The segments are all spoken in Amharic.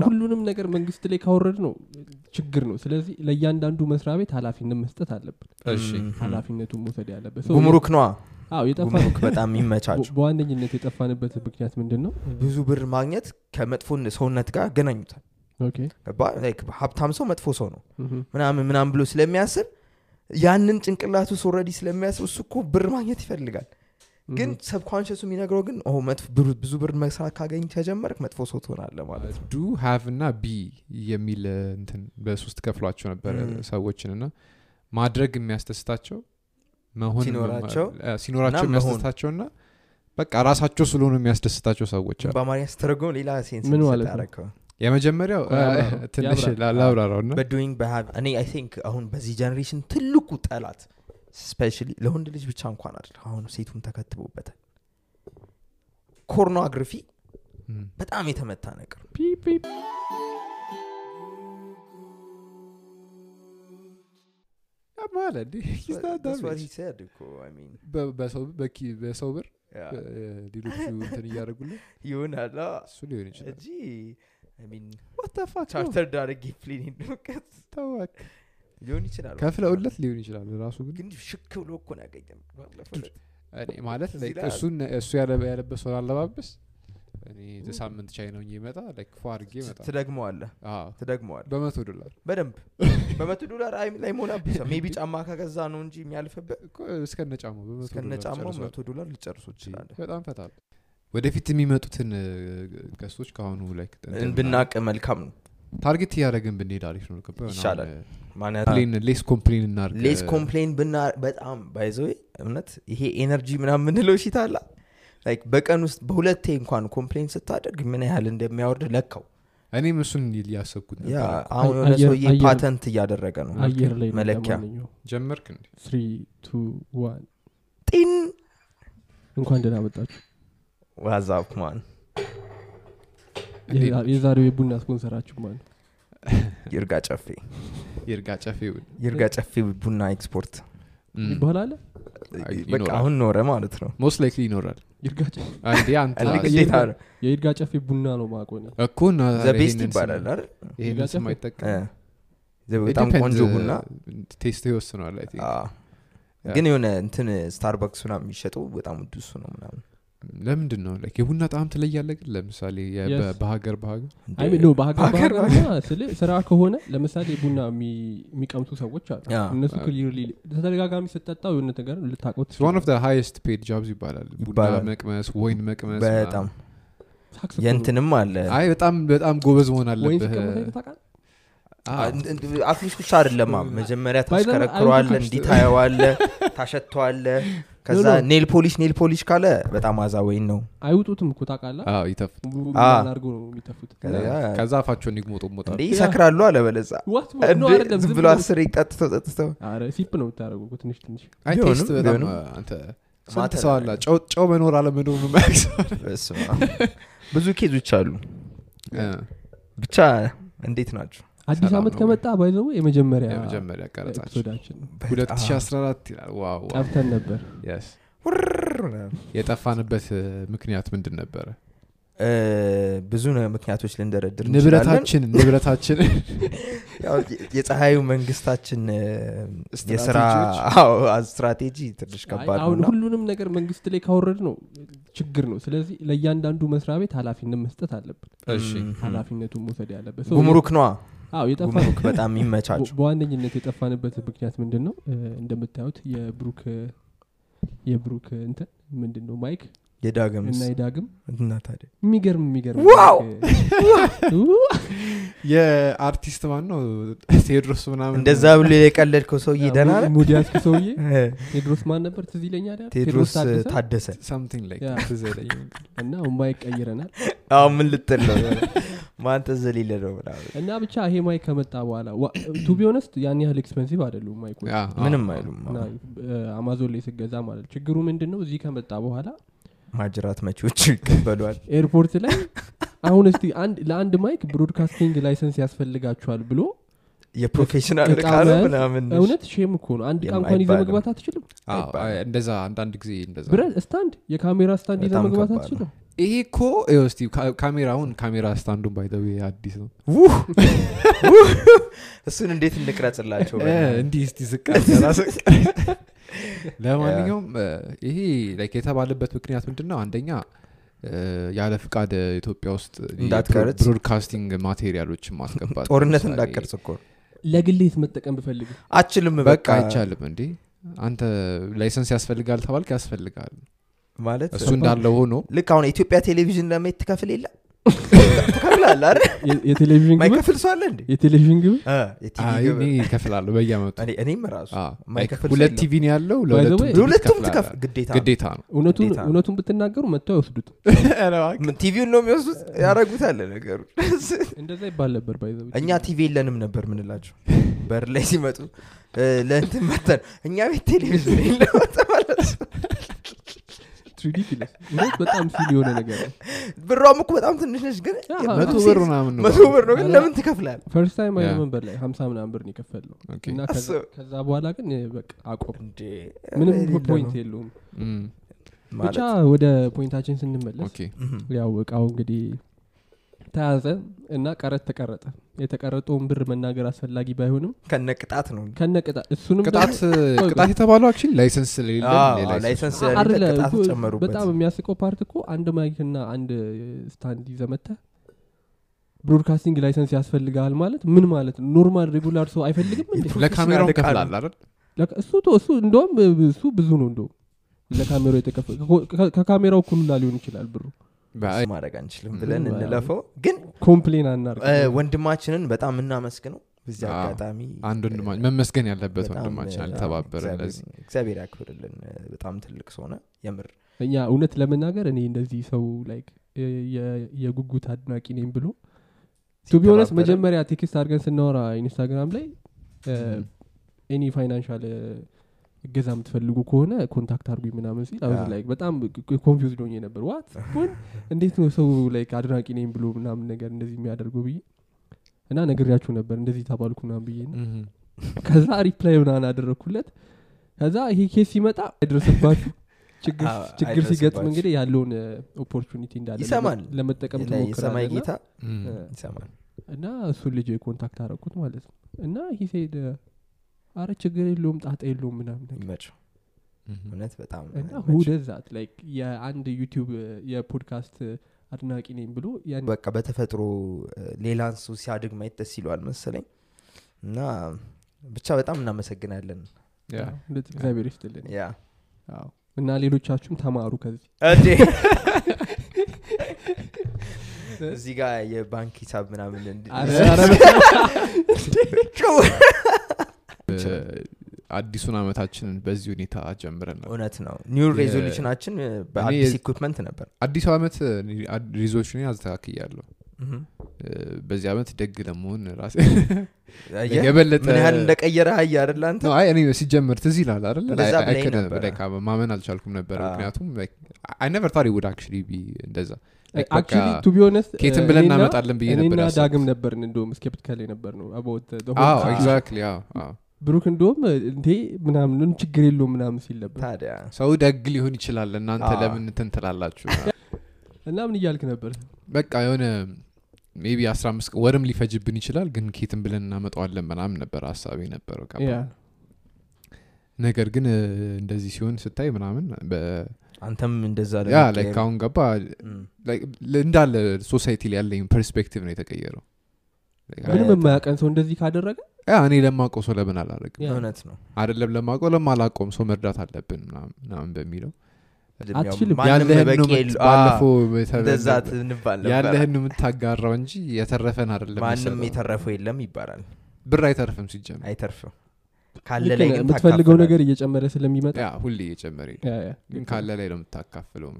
ሁሉንም ነገር መንግስት ላይ ካወረድነው ችግር ነው። ስለዚህ ለእያንዳንዱ መስሪያ ቤት ኃላፊነት መስጠት አለብን። እሺ። ኃላፊነቱን መውሰድ ያለበት ጉምሩክ ነዋ። ጉምሩክ በጣም ይመቻቸው በዋነኝነት የጠፋንበት ምክንያት ምንድን ነው ብዙ ብር ማግኘት ከመጥፎ ሰውነት ጋር ያገናኙታል። Like ሀብታም ሰው መጥፎ ሰው ነው። ምናምን ምናምን ብሎ ስለሚያስብ ያንን ጭንቅላቱ already ስለሚያስብ እሱ እኮ ብር ማግኘት ይፈልጋል ግን subconscious ኡ የሚነግረው ግን ብዙ ብር መስራት ካገኝ ከጀመርክ መጥፎ ሰው ትሆናለህ ማለት ነው። do have እና be የሚል እንትን በሶስት ከፍሏቸው ነበረ ሰዎችን እና ማድረግ የሚያስደስታቸው መሆን ሲኖራቸው የሚያስደስታቸው እና በቃ ራሳቸው ስለሆኑ የሚያስደስታቸው ሰዎች በአማርኛ ሲተረጎም ሌላ sense ምን ማለት ነው? የመጀመሪያው ትንሽ ላብራራው እና በ doing በ have እኔ I think አሁን በዚህ generation ትልቁ ጠላት especially ለወንድ ልጅ ብቻ እንኳን አይደል አሁን ሴቱም ተከትቦበታል ኮርኖግራፊ በጣም የተመታ ነገር በሰው- ብር ሌሎቹ እንትን እያደረጉልን? ይሆናል። እሱ ሊሆን ይችላል? ቻርተር ዳረጌ ፕሌን ሊሆን ይችላል ከፍለውለት ሊሆን ይችላል ራሱ ግን ሽክ ብሎ እኮ ነው ያገኘም ማለት እሱ ያለ- ያለበሰውን አለባበስ እኔ ሳምንት ቻይ ነው ይመጣ ፏ አድርጌ ይመጣ ትደግመዋለህ ትደግመዋለህ በመቶ ዶላር በደንብ በመቶ ዶላር ላይ ብቻ maybe ጫማ ከገዛ ነው እንጂ የሚያልፍበት እስከነ ጫማው እስከነ ጫማው መቶ ዶላር ሊጨርሱ ይችላል በጣም ፈታል ወደፊት የሚመጡትን ገሶች ከአሁኑ ላይ ብናቅ መልካም ነው target እያደረግን ብንሄድ አሪፍ ነው። ይሻላል። less complain እናርግ less complain ብና በጣም by the way እውነት ይሄ energy ምናምን የምንለው shit አላ በቀን ውስጥ በሁለቴ እንኳን complain ስታደርግ ምን ያህል እንደሚያወርድ ለካው። እኔም እሱን እያሰብኩት ያ ነበር አሁን የሆነ ሰውዬ ፓተንት እያደረገ ነው። አየር ላይ ነው መለኪያ። ጀመርክ ጢን! እንኳን ደህና መጣችሁ። what's up ማን የዛሬው የቡና ስፖንሰራችሁ ነው? ይርጋ ጨፌ። ይርጋ ጨፌውን ይርጋ ጨፌ ቡና ኤክስፖርት። ይባላል አይ፣ በቃ አሁን ኖረ ማለት ነው። most likely ይኖራል። ጨፌ? የይርጋ ጨፌ ቡና ነው ማቆነ እኮ እና the ታዲያ best ይሄንን ይባላል ጨፌ? በጣም ቆንጆ ቡና። taste ይወስነዋል I think አ። ግን የሆነ እንትን Starbucks ና የሚሸጠው በጣም ውድ እሱ ነው ምናምን ለምንድን ነው like የቡና ጣዕም ትለያለ ግን? ለምሳሌ በሀገር በሀገር ስል ስራ ከሆነ ለምሳሌ ቡና የሚ- የሚቀምሱ ሰዎች አሉ። እነሱ clearly ተደጋጋሚ ስጠጣው የሆነ ነገር ልታቆት one of highest paid jobs ይባላል። ቡና መቅመስ ወይን መቅመስ በጣም የእንትንም አለ። አይ በጣም በጣም ጎበዝ መሆን አለብህ። at least ብቻ አይደለማ መጀመሪያ ታሽከረክረዋለህ አይሁን እንዲህ ታየዋለህ ታሸተዋለህ ከዛ. nail polish nail polish ካለ በጣም አዛ ወይን ነው። አይውጡትም እኮ ታውቃለህ? አዎ ይተፍ አ። አድርገው ነው የሚተፉት? ከዛ- ከዛ አፋቸውን ይግሞጠሞጣል እንዴ ይሰክራሉ አለ በለዛ። What? No, እንዴ አይደለም፣ ዝም ብሎ አስር ጠጥተው ጠጥተው sip ነው የምታደርገው እኮ ትንሽ ትንሽ። አለ? ጨው ጨው መኖር አለመኖር ብዙ case ኦች አሉ። እ፣ ብቻ እንዴት ናቸው አዲስ ነው። ከመጣ by the way የመጀመሪያ የመጀመሪያ ቀረጻችን episode ኣችን ነው። 2014 ይላል። ጠርተን ነበር። የጠፋንበት ምክንያት ምንድን ነበረ? ብዙ ምክንያቶች ልንደረድር ንብረታችን ንብረታችን። የፀሐዩ መንግስታችን የስራ ስትራቴጂ ትንሽ ከባድ አሁን ሁሉንም ነገር መንግስት ላይ ካወረድነው ችግር ነው። ስለዚህ ለእያንዳንዱ መስሪያ ቤት ኃላፊነት መስጠት አለብን። እሺ። ኃላፊነቱን መውሰድ ያለበት ሰው- ጉምሩክ ነዋ ጉምሩክ በጣም ይመቻቸው በዋነኝነት የጠፋንበት ምክንያት ምንድን ነው እንደምታዩት የብሩክ የብሩክ እንትን ምንድን ነው mic የዳግምስ እና የዳግም እና ታዲያ? የሚገርም የሚገርም! የአርቲስት ማን ነው ቴዎድሮስ ምናምን እንደዛ ብሎ የቀለድከው ሰውዬ? mood ያዝክ ሰውዬ? እ፣ ቴድሮስ ማን ነበር ትዝ ይለኛል? ቴድሮስ ታደሰ? something like እና mic ቀይረናል አሁን ምን ልትል ነው ማን ተዘሌለ ነው ምናምን። እና ብቻ ይሄ mic ከመጣ በኋላ to be honest ያን ያህል expensive አይደሉም mic ኦች። yeah፣ ምንም አይሉም። አማዞን ላይ ስገዛ ማለት ችግሩ ምንድን ነው እዚህ ከመጣ በኋላ ማጅራት መቺዎች ይቀበሏል? ኤርፖርት ላይ አሁን እስቲ አንድ ለአንድ mic broadcasting license ያስፈልጋችኋል ብሎ የ professional እቃ ነው ምናምን እውነት? shame እኮ ነው። አንድ እቃ እንኳን ይዘህ የማይባልም። መግባት አትችልም? እንደዛ አንዳንድ ጊዜ እንደዛ። ብረት stand የካሜራ stand ይዘህ በጣም መግባት አትችልም? ይሄ እኮ ካ- ካሜራውን ካሜራ stand ኡን by the way አዲስ ነው! እሱን እንዴት እንቅረጽላቸው? እንዲህ እስቲ ዝቅ ለማንኛውም ይሄ like የተባለበት ምክንያት ምንድን ነው አንደኛ ያለ ፍቃድ ኢትዮጵያ ውስጥ እንዳትቀርጽ። broadcasting material ኦችን ማስገባት ጦርነት እንዳቀርጽ እኮ ነው። ለግሌ መጠቀም ብፈልግ። አችልም በቃ። አይቻልም እንዴ? አንተ license ያስፈልጋል ተባልክ ያስፈልጋል። ማለት እሱ እንዳለ ሆኖ። ልክ አሁን የኢትዮጵያ ቴሌቪዥን ለማየት ትከፍል የለ ትከፍላለ የቴሌቪዥን ግብር? ማይከፍል ሰው አለ እንዴ? የቴሌቪዥን ግብር? እ፣ የቲቪ አይ፣ ግብር። እኔ ይከፍላለሁ እኔ- እኔም ራሱ ሁለት ቲቪ ነው ያለው ለሁለቱም ግዴታ ነው። እውነቱን ብትናገሩ መጥተው አይወስዱት ቲቪውን ነው የሚወስዱት? ያረጉታል ነገሩ። እንደዛ ይባል ነበር እኛ ቲቪ የለንም ነበር ምንላቸው በር ላይ ሲመጡ ለእንትን መተን እኛ ቤት ቴሌቪዥን የለም ተባለ። ridiculous በጣም ሲል የሆነ ነገር ነው። ብሯም እኮ በጣም ትንሽ ነች ግን መቶ ብር ምናምን ነው መቶ ብር ነው ግን ለምን ትከፍላል first time yeah። I remember ላይ ሀምሳ ምናምን ብር ነው የከፈልነው። okay። እና ከዛ- በኋላ ግን በቃ አቆም ምንም point ነው። የለውም። ብቻ ወደ point ኣችን ስንመለስ ያው እቃው እንግዲህ ተያዘ እና ቀረጥ ተቀረጠ። የተቀረጠውን ብር መናገር አስፈላጊ ባይሆንም ከነ ቅጣት ነው። ከነ ቅጣት እሱንም ቅጣት ቅጣት የተባለው actually license ስለሌለ አዎ፣ license ደግሞ- ስለሌለ አይደለ፣ ቅጣት እኮ ጨመሩበት በጣም የሚያስቀው part እኮ አንድ mic እና አንድ stand ይዘህ መተህ broadcasting license ያስፈልጋል ማለት ምን ማለት ነው? normal regular ሰው አይፈልግም ለካሜራው ከፍላል አይደል? እሱ እሱ እንደውም እሱ ብዙ ነው እንደውም ለካሜራው የተከፈ ከካሜራው ሁላ ሊሆን ይችላል ብሩ ማድረግ አንችልም ብለን እንለፈው። ግን complain አናርግ። እ፣ ወንድማችንን በጣም እናመስግነው በዚህ አጋጣሚ አንድ ወንድማችን መመስገን ያለበት ወንድማችን አልተባበረ እግዚአብሔር- ለዚህ እግዚአብሔር ያክብርልን። በጣም ትልቅ ሰው ሆነ የምር እኛ እውነት ለመናገር እኔ እንደዚህ ሰው like የ- የጉጉት አድናቂ ነኝ ብሎ to be honest ሲተባበረን- መጀመሪያ text አድርገን ስናወራ ኢንስታግራም ላይ. any financial እገዛ የምትፈልጉ ከሆነ contact አርጉኝ ምናምን ሲል አዎ። like በጣም confuse ሆኜ ነበር። what ምን? እንዴት ነው ሰው like አድናቂ ነኝ ብሎ ምናምን ነገር እንደዚህ የሚያደርገው? ብዬ እና ነግሬያችሁ ነበር እንደዚህ ተባልኩ ምናምን ብዬ ከዛ reply ምናምን አደረግኩለት ከዛ ይሄ case ሲመጣ አይደረስባችሁ ችግር ሲገጥም እንግዲህ ያለውን opportunity እንዳለ ለመጠቀም ትሞክራለህ ጌታ? እና እሱን ልጅ contact አረኩት ማለት ነው። እና he said አረ ችግር የለውም ጣጣ የለውም ምናምን ነገር። እውነት በጣም እና who does that like የአንድ ዩቲዩብ የፖድካስት አድናቂ ነኝ ብሎ በቃ በተፈጥሮ እ፣ ሌላን ሰው ሲያድግ ማየት ደስ ይለዋል መሰለኝ። እና ብቻ በጣም እናመሰግናለን። እግዚአብሔር ይስጥልን yeah። እና ሌሎቻችሁም ተማሩ ከዚህ። እዚህ ጋር የባንክ ሂሳብ ምናምን እንድ- አረ- አረ ጭው። እ፣ አዲሱን አመታችንን በዚህ ሁኔታ ጀምረናል እውነት ነው። new resolution ኣችን በአዲስ equipment ነበር። አዲሱ አመት resolution አስተካክያለሁ። በዚህ አመት ደግ ለመሆን ራሴ አየህ? የበለጠ ምን ያህል እንደቀየረ ሀያ አይደል አንተ? ነው፣ አይ እኔ ሲጀምር ትዝ ይላል ማመን አልቻልኩም ነበር። አዎ። ምክንያም አይ ነቨር ታሪ ውድ አክቹሊ ቢ እንደዛ. ቱ ኬትን ብለን እናመጣለን ብዬ ነበር ዳግም ነበርን እንደውም ስኬፕቲካል የነበር ነው ብሩክ እንደውም እንዴ ምናምን ችግር የለውም ምናምን ሲል ነበር። ታዲያ ሰው ደግ ሊሆን ይችላል እናንተ ለምን እንትን ትላላችሁ? እና ምን እያልክ ነበር? በቃ የሆነ ሜቢ አስራ አምስት ቀን ወርም ሊፈጅብን ይችላል ግን ኬትን ብለን እናመጣዋለን ምናምን ነበር ሀሳቤ ነበረው ነገር ግን እንደዚህ ሲሆን ስታይ ምናምን በ- አንተም እንደዛ አሁን ገባ እንዳለ society ላይ ያለኝ perspective ነው የተቀየረው ምንም የማያቀን ሰው እንደዚህ ካደረገ? እኔ ለማውቀው ሰው ለምን አላደርግም? yeah። እውነት ነው። አይደለም ለማውቀው ለማላውቀውም ሰው መርዳት አለብን ምናምን ምናምን በሚለው። ያለህን የምታጋራው እንጂ የተረፈን አይደለም ማንም የምትሰጠው። የተረፈው የለም ይባላል። ብር አይተርፍም ሲጀምር አይተርፍም። ካለ ላይ የምትፈልገው ነገር እየጨመረ ስለሚመጣ? ሁሌ እየጨመረ ካለ ላይ ነው የምታካፍለው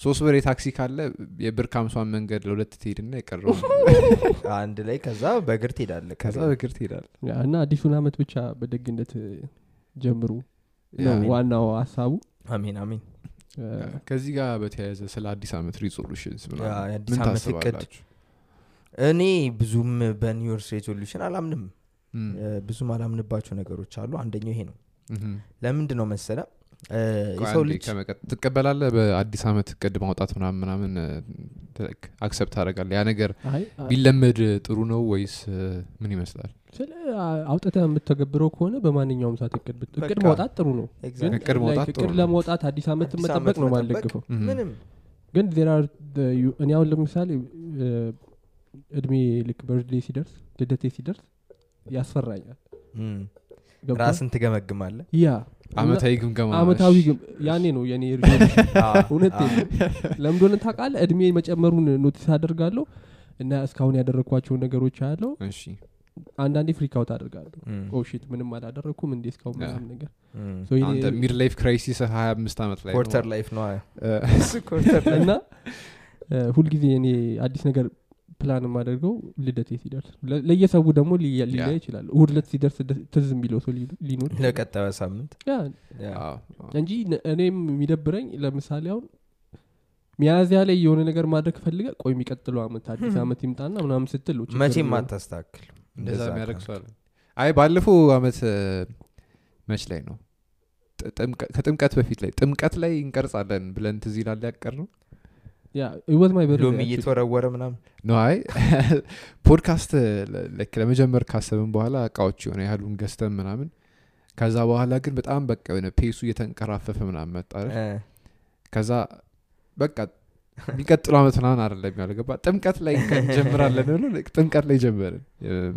ሶስት ብር የታክሲ ካለ የብር ከአምሷን መንገድ ለሁለት ትሄድና የቀረው አንድ ላይ ከዛ በእግር ትሄዳለ ከዛ በእግር ትሄዳል ያ፣ እና አዲሱን አመት ብቻ በደግነት ጀምሩ ዋናው ሀሳቡ። አሜን አሜን ከዚህ ጋር በተያያዘ ስለ አዲስ አመት resolutions ምን ታስባላችሁ? እኔ ብዙም በ new year's resolution አላምንም። እም፣ እ፣ ብዙ ማላምንባቸው ነገሮች አሉ። አንደኛው ይሄ ነው። እም። ለምንድን ነው መሰለ እ፣ ቆይ የሰው ልጅ ትቀበላለህ? በአዲስ አመት እቅድ ማውጣት ምናምን ምናምን accept ታደረጋለ ያ ነገር ቢለመድ ጥሩ ነው ወይስ ምን ይመስላል? ስለ አ- አውጥተህ የምትተገብረው ከሆነ በማንኛውም ሰዓት እቅድ እቅድ ማውጣት ጥሩ ነው። እቅድ ለማውጣት አዲስ አመት መጠበቅ ነው ምንም። ግን እኔ አሁን ለምሳሌ እድሜ ልክ birthday ሲደርስ ልደቴ ሲደርስ ያስፈራኛል? ራስን ትገመግማለ ያ አመታዊ ግምገማ አመታዊ ያኔ ነው የኔ እውነት ለምንደሆነ ታውቃለህ? እድሜ መጨመሩን notice አደርጋለሁ እና እስካሁን ያደረግኳቸውን ነገሮች አያለው እሺ። አንዳንዴ freak out አደርጋለሁ። oh shit ምንም አላደረግኩም እንዴ እስካሁን ያ። ምናምን ነገር? mid life crisis ሀያ አምስት ዓመት ላይ ነው። quarter life ነው እ፣ እሱ quarter life እና ሁልጊዜ እኔ አዲስ ነገር ፕላን የማደርገው ልደቴ ሲደርስ ለ- ለየሰው ደግሞ ሊያ- ሊለያ ይችላል። እሁድ ለት ሲደርስ ትዝ የሚለው ሰው ሊኖር ለቀጣዩ ሳምንት? እንጂ እኔም የሚደብረኝ ለምሳሌ አሁን ሚያዝያ ላይ የሆነ ነገር ማድረግ ፈልገ ቆይ የሚቀጥለው አመት አዲስ አመት ይምጣና ምናምን ስትል መቼም እንደዛ አለ። አይ ባለፈው አመት መች ላይ ነው? ከጥምቀት በፊት ላይ ጥምቀት ላይ እንቀርጻለን ብለን ትዝ ይላል ያቀር ነው ሎሚ እየተወረወረ ምናምን አይ ፖድካስት ለ- ልክ ለመጀመር ካሰብን በኋላ እቃዎች የሆነ ያህሉን ገዝተን ምናምን ከዛ በኋላ ግን በጣም በቃ የሆነ pace ኡ እየተንቀራፈፈ ምናምን መጣ አይደል? እ፣ ከዛ በቃ የሚቀጥለው አመት ምናምን አይደለም ያልገባ ጥምቀት ላይ እንጀምራለን ብሎ ልክ ጥምቀት ላይ ጀመርን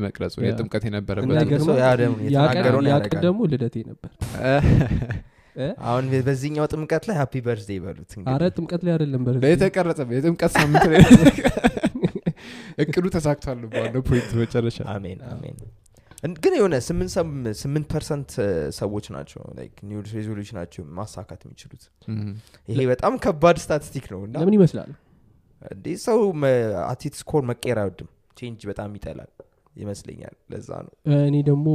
መቅረጹ ያ። የጥምቀት የነበረበት እንዳንድ ነገር ሰው ነው። ያ ደግሞ የተናገረውን ያቀን ያደርጋል። ደግሞ ልደቴ ነበር? አሁን በዚህኛው ጥምቀት ላይ happy birthday ይበሉት እንግዲህ። አረ ጥምቀት ላይ አይደለም በር የተቀረጸ የጥምቀት ሳምንት ላይ እቅዱ ተሳክቷል ባለው point መጨረሻ። አሜን አሜን። ግን የሆነ ስምንት ሰም- ስምንት percent ሰዎች ናቸው new resolution ናቸው ማሳካት የሚችሉት። ይሄ በጣም ከባድ statistic ነው እና ለምን ይመስላል? እንዴ ሰው አቲት ስኮር መቀየር አይወድም። ቼንጅ በጣም ይጠላል ይመስለኛል። ለዛ ነው። እኔ ደግሞ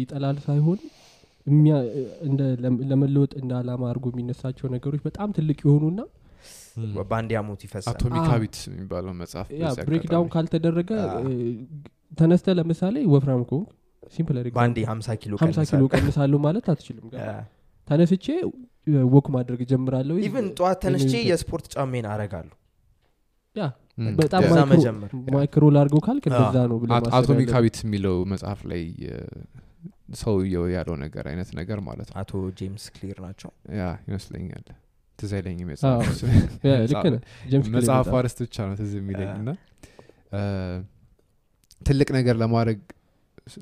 ይጠላል ሳይሆን ለመለወጥ እንደ አላማ አድርጎ የሚነሳቸው ነገሮች በጣም ትልቅ የሆኑና በአንድ ያሞት ይፈሳል አቶሚክ አ- ሀቢትስ የሚባለው መጽሐፍ ያ በዚህ ብሬክ ዳውን አጋጣሚ። ካልተደረገ ተነስተ ለምሳሌ ወፍራም ከሆንክ ሲምፕል 50 ኪሎ ሀምሳ ኪሎ ቀንሳለሁ ማለት አትችልም? ተነስቼ walk ማድረግ ጀምራለሁ even ጠዋት ተነስቼ የስፖርት ጫሜን አረጋለሁ ያ በጣም micro- ላርገው ካልክ እንደዛ ነው ብለህ አቶ- ማሰብ atomic ያለብህ። habits የሚለው መጽሐፍ ላይ ሰውየው ያለው ነገር አይነት ነገር ማለት ነው። አቶ ጄምስ ክሊር ናቸው። ያ ይመስለኛል። ትዝ አይለኝም በጣም- አርስት ብቻ ነው ትዝ የሚለኝ እና ትልቅ ነገር ለማድረግ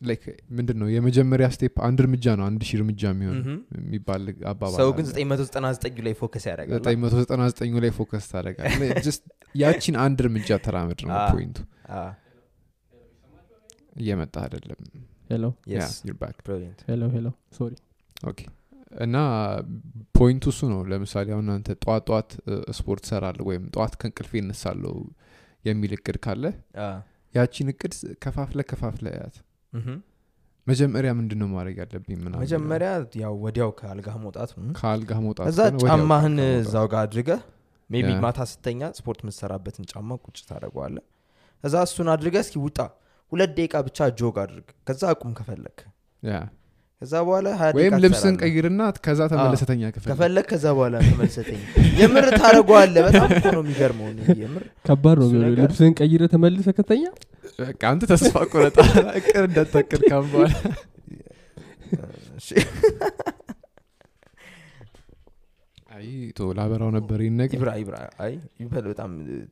like ምንድን ነው የመጀመሪያ step አንድ እርምጃ ነው። አንድ ሺህ እርምጃ የሚሆን የሚባል አባባል ሰው ግን አለ። 999 ላይ focus ያደርጋል 999 ላይ focus ታደረጋል ያቺን አንድ እርምጃ ተራመድ ነው point ኡ። እየመጣ አይደለም hello Yeah, you're back. brilliant hello hello sorry okay እና point ኡ እሱ ነው። ለምሳሌ አሁን አንተ ጠዋት ጠዋት ስፖርት ሰራለሁ ወይም ጠዋት ከእንቅልፌ እነሳለሁ የሚል እቅድ ካለ ያቺን እቅድ ከፋፍለ ከፋፍለ ያት መጀመሪያ ምንድን ነው ማድረግ ያለብኝ ምናምን መጀመሪያ ያው ወዲያው ከአልጋህ መውጣት ነው። ከአልጋ መውጣት እዛ ጫማህን እዛው ጋር አድርገህ maybe ማታ ስተኛ ስፖርት የምትሰራበትን ጫማ ቁጭ ታደረገዋለ እዛ እሱን አድርገህ እስኪ ውጣ ሁለት ደቂቃ ብቻ jog አድርግ። ከዛ አቁም ከፈለግ ከዛ በኋላ ወይም ልብስን ቀይርና ከዛ ተመለስ ተኛ ክፍል ከፈለግ ከዛ በኋላ ተመልሰተኝ የምር ታደረገዋለ በጣም እኮ ነው የሚገርመው እኔ የምር። ከባድ ነው ልብስህን ቀይረ ተመልሰ ከተኛ? በቃ አንተ ተስፋ ቆረጣ እቅድ እንዳታቅድ ካም በኋላ እሺ። አይ ቶ ላበራው ነበር ነገር። ይብራ ይብራ አይ ይበል በጣም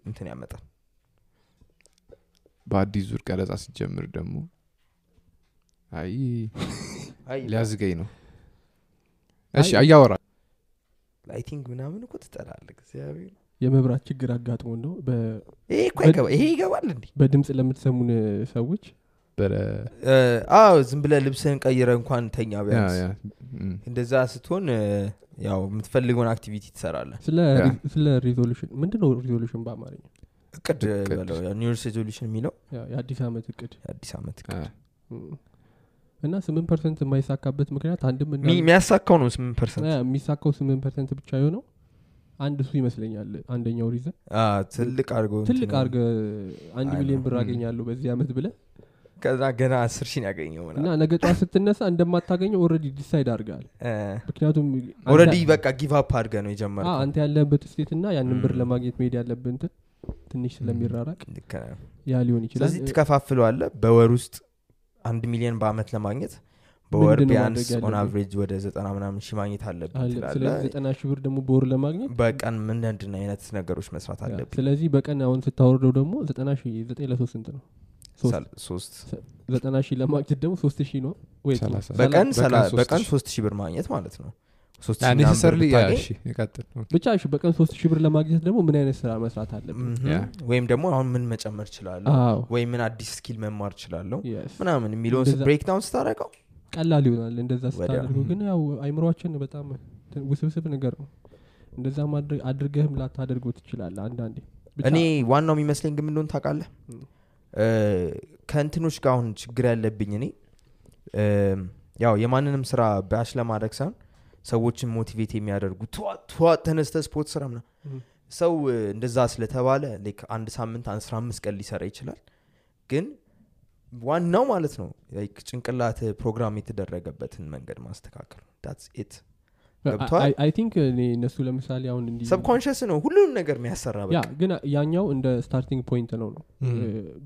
እንትን ያመጣል በአዲስ ዙር ቀረጻ ሲጀምር ደግሞ አይ ሊያዝገኝ ነው። እሺ አያወራ lighting ምናምን እኮ ትጠላለ እግዚአብሔር። የመብራት ችግር አጋጥሞ ነው? በ- ይሄ እኮ አይገባ ይሄ ይገባል እንዲ በድምፅ ለምትሰሙን ሰዎች? በረ አዎ ዝም ብለ ልብስህን ቀይረ እንኳን ተኛ ቢያንስ እንደዛ ስትሆን ያው የምትፈልገውን activity ትሰራለ ስለ resolution ምንድን ነው resolution በአማርኛ እቅድ እቅድ። በለው new resolution የሚለው የአዲስ ዓመት እቅድ። የአዲስ ዓመት እም። እና ስምንት percent የማይሳካበት ምክንያት አንድም የሚያሳካው ነው ስምንት percent። የሚሳካው ስምንት percent ብቻ የሆነው አንድ እሱ ይመስለኛል አንደኛው reason ትልቅ አድርገው ትልቅ አርገ አንድ ሚሊዮን ብር አገኛለሁ በዚህ ዓመት ብለ ከዛ ገና አስር ሺን ያገኘው እና ነገ ጠዋት ስትነሳ እንደማታገኘው already decide አድርገሃል። ምክንያቱም already በቃ give up አድርገ ነው የጀመርከው። አንተ ያለህበት state እና ያንን ብር ለማግኘት መሄድ ያለብህ እንትን ትንሽ ስለሚራራቅ ልክ ነህ። ያ ሊሆን ይችላል ስለዚህ ትከፋፍለዋለ በወር ውስጥ አንድ ሚሊዮን በአመት ለማግኘት በወር ቢያንስ on? average ወደ ዘጠና ምናምን ሺ ማግኘት አለብን አለ። ትላለ ስለዚህ ዘጠና ሺህ ብር ደግሞ በወር ለማግኘት በቀን ምንድን አይነት ነገሮች መስራት አለብን ስለዚህ በቀን አሁን ስታወርደው ደግሞ ዘጠና ሺህ ዘጠኝ ለሶስት ስንት ነው ሶስት ሰል- ሶስት ዘጠና ሺህ ለማግኘት ደግሞ ሶስት ሺህ ነው በቀን ሺ። ሶስት ሺህ ብር ማግኘት ማለት ነው ብታገኝ፣ ይቀጥል። ብቻ እሺ በቀን ሶስት ሺህ ብር ለማግኘት ደግሞ ምን አይነት ስራ መስራት አለብን ወይም ደግሞ አሁን ምን መጨመር እችላለሁ? አዎ። ወይም ምን አዲስ skill መማር እችላለሁ? Yes። ምናምን የሚለውን breakdown ስታደረገው ቀላል ይሆናል እንደዛ ስታደርገው። ግን ያው አይምሯችን በጣም ውስብስብ ነገር ነው። እንደዛ ማድረግ- አድርገህም ላታደርገው ትችላለህ አንዳንዴ። እኔ ዋናው የሚመስለኝ ግን ምንደሆን ታውቃለህ? ከእንትኖች ጋር አሁን ችግር ያለብኝ እኔ ያው የማንንም ስራ bash ለማድረግ ሳይሆን ሰዎችን motivate የሚያደርጉ ጠዋት ተነስተ ስፖርት ስራ ምና ሰው እንደዛ ስለተባለ like አንድ ሳምንት አስራ አምስት ቀን ሊሰራ ይችላል። ግን ዋናው ማለት ነው like ጭንቅላት ፕሮግራም የተደረገበትን መንገድ ማስተካከል ኢት ገብቶሃል? I think እኔ እነሱ ለምሳሌ አሁን እንዲ subconscious ነው ሁሉንም ነገር የሚያሰራ ያ በቃ ግን ያኛው እንደ starting point ነው ነው።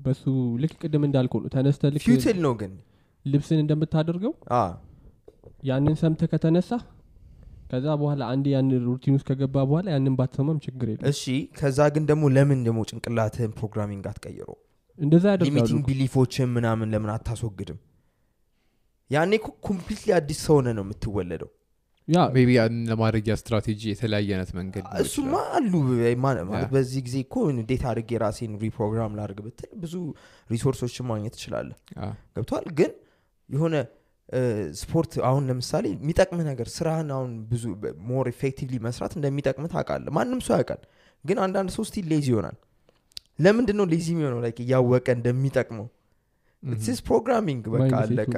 በሱ ልክ ቅድም እንዳልከው ነው ተነስተ ልክ fuel ነው ግን። ልብስን እንደምታደርገው ያንን ሰምተ ከተነሳ ከዛ በኋላ አንድ ያንን routine ውስጥ ከገባ በኋላ ያንን ባትሰማም ችግር የለም እሺ ከዛ ግን ደግሞ ለምን ደግሞ ጭንቅላትህን programming አትቀይረው እንደዛ ያደርጋሉ። limiting belief ኦችን ምናምን ለምን አታስወግድም? ያኔ እኮ completely አዲስ ሰው ሆነ ነው የምትወለደው። ያ ያንን ለማድረጊያ ስትራቴጂ የተለያየ አይነት መንገድ እሱማ አሉ ማለት በዚህ ጊዜ እኮ እንዴት አድርጌ ራሴን reprogram ላድርግ ብትል ብዙ resource ኦችን ማግኘት ትችላለህ። አ፣ ገብቷል? ግን የሆነ ስፖርት አሁን ለምሳሌ የሚጠቅምህ ነገር ስራህን አሁን ብዙ more effectively መስራት እንደሚጠቅምህ ታውቃለህ። ማንም ሰው ያውቃል። ግን አንዳንድ ሰው still lazy ይሆናል። ለምንድን ነው lazy የሚሆነው? like እያወቀ እንደሚጠቅመው። It's programming በቃ አለቀ።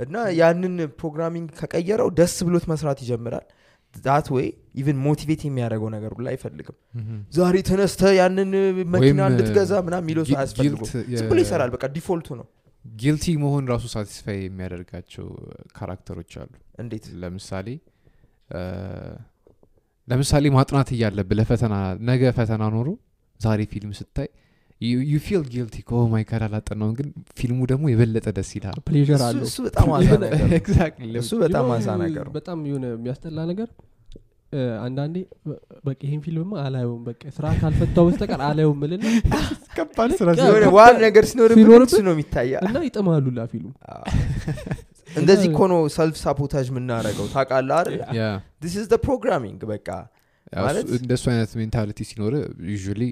እና ያንን programming ከቀየረው ደስ ብሎት መስራት ይጀምራል። that way even motivate የሚያደርገው ነገር ሁላ አይፈልግም። ዛሬ ተነስተ ያንን መኪና እንድትገዛ ምናም የሚለው አያስፈልጉም ዝም ብሎ ይሰራል። በቃ default ኡ ነው guilty መሆን ራሱ satisfy የሚያደርጋቸው character ኦች አሉ። እንዴት? ለምሳሌ ለምሳሌ ማጥናት እያለብህ ለፈተና ነገ ፈተና ኖሮ ዛሬ ፊልም ስታይ you feel guilty my God አላጠናውን ግን ፊልሙ ደግሞ የበለጠ ደስ ይልሃል በጣም አዛ ነገር በጣም የሆነ የሚያስጠላ ነገር አንዳንዴ በቃ ይህን ፊልምማ አላየውም። በቃ ስራ ካልፈታው በስተቀር አላየውም ምልና ከባድ ስራ የሆነ ዋን ነገር እሱ ነው የሚታያ እና ይጥማሉ ላ ፊልሙ እንደዚህ እኮ ነው self sabotage የምናደረገው ታውቃለህ አይደል? yeah this is programming በቃ እንደሱ አይነት mentality ሲኖር usually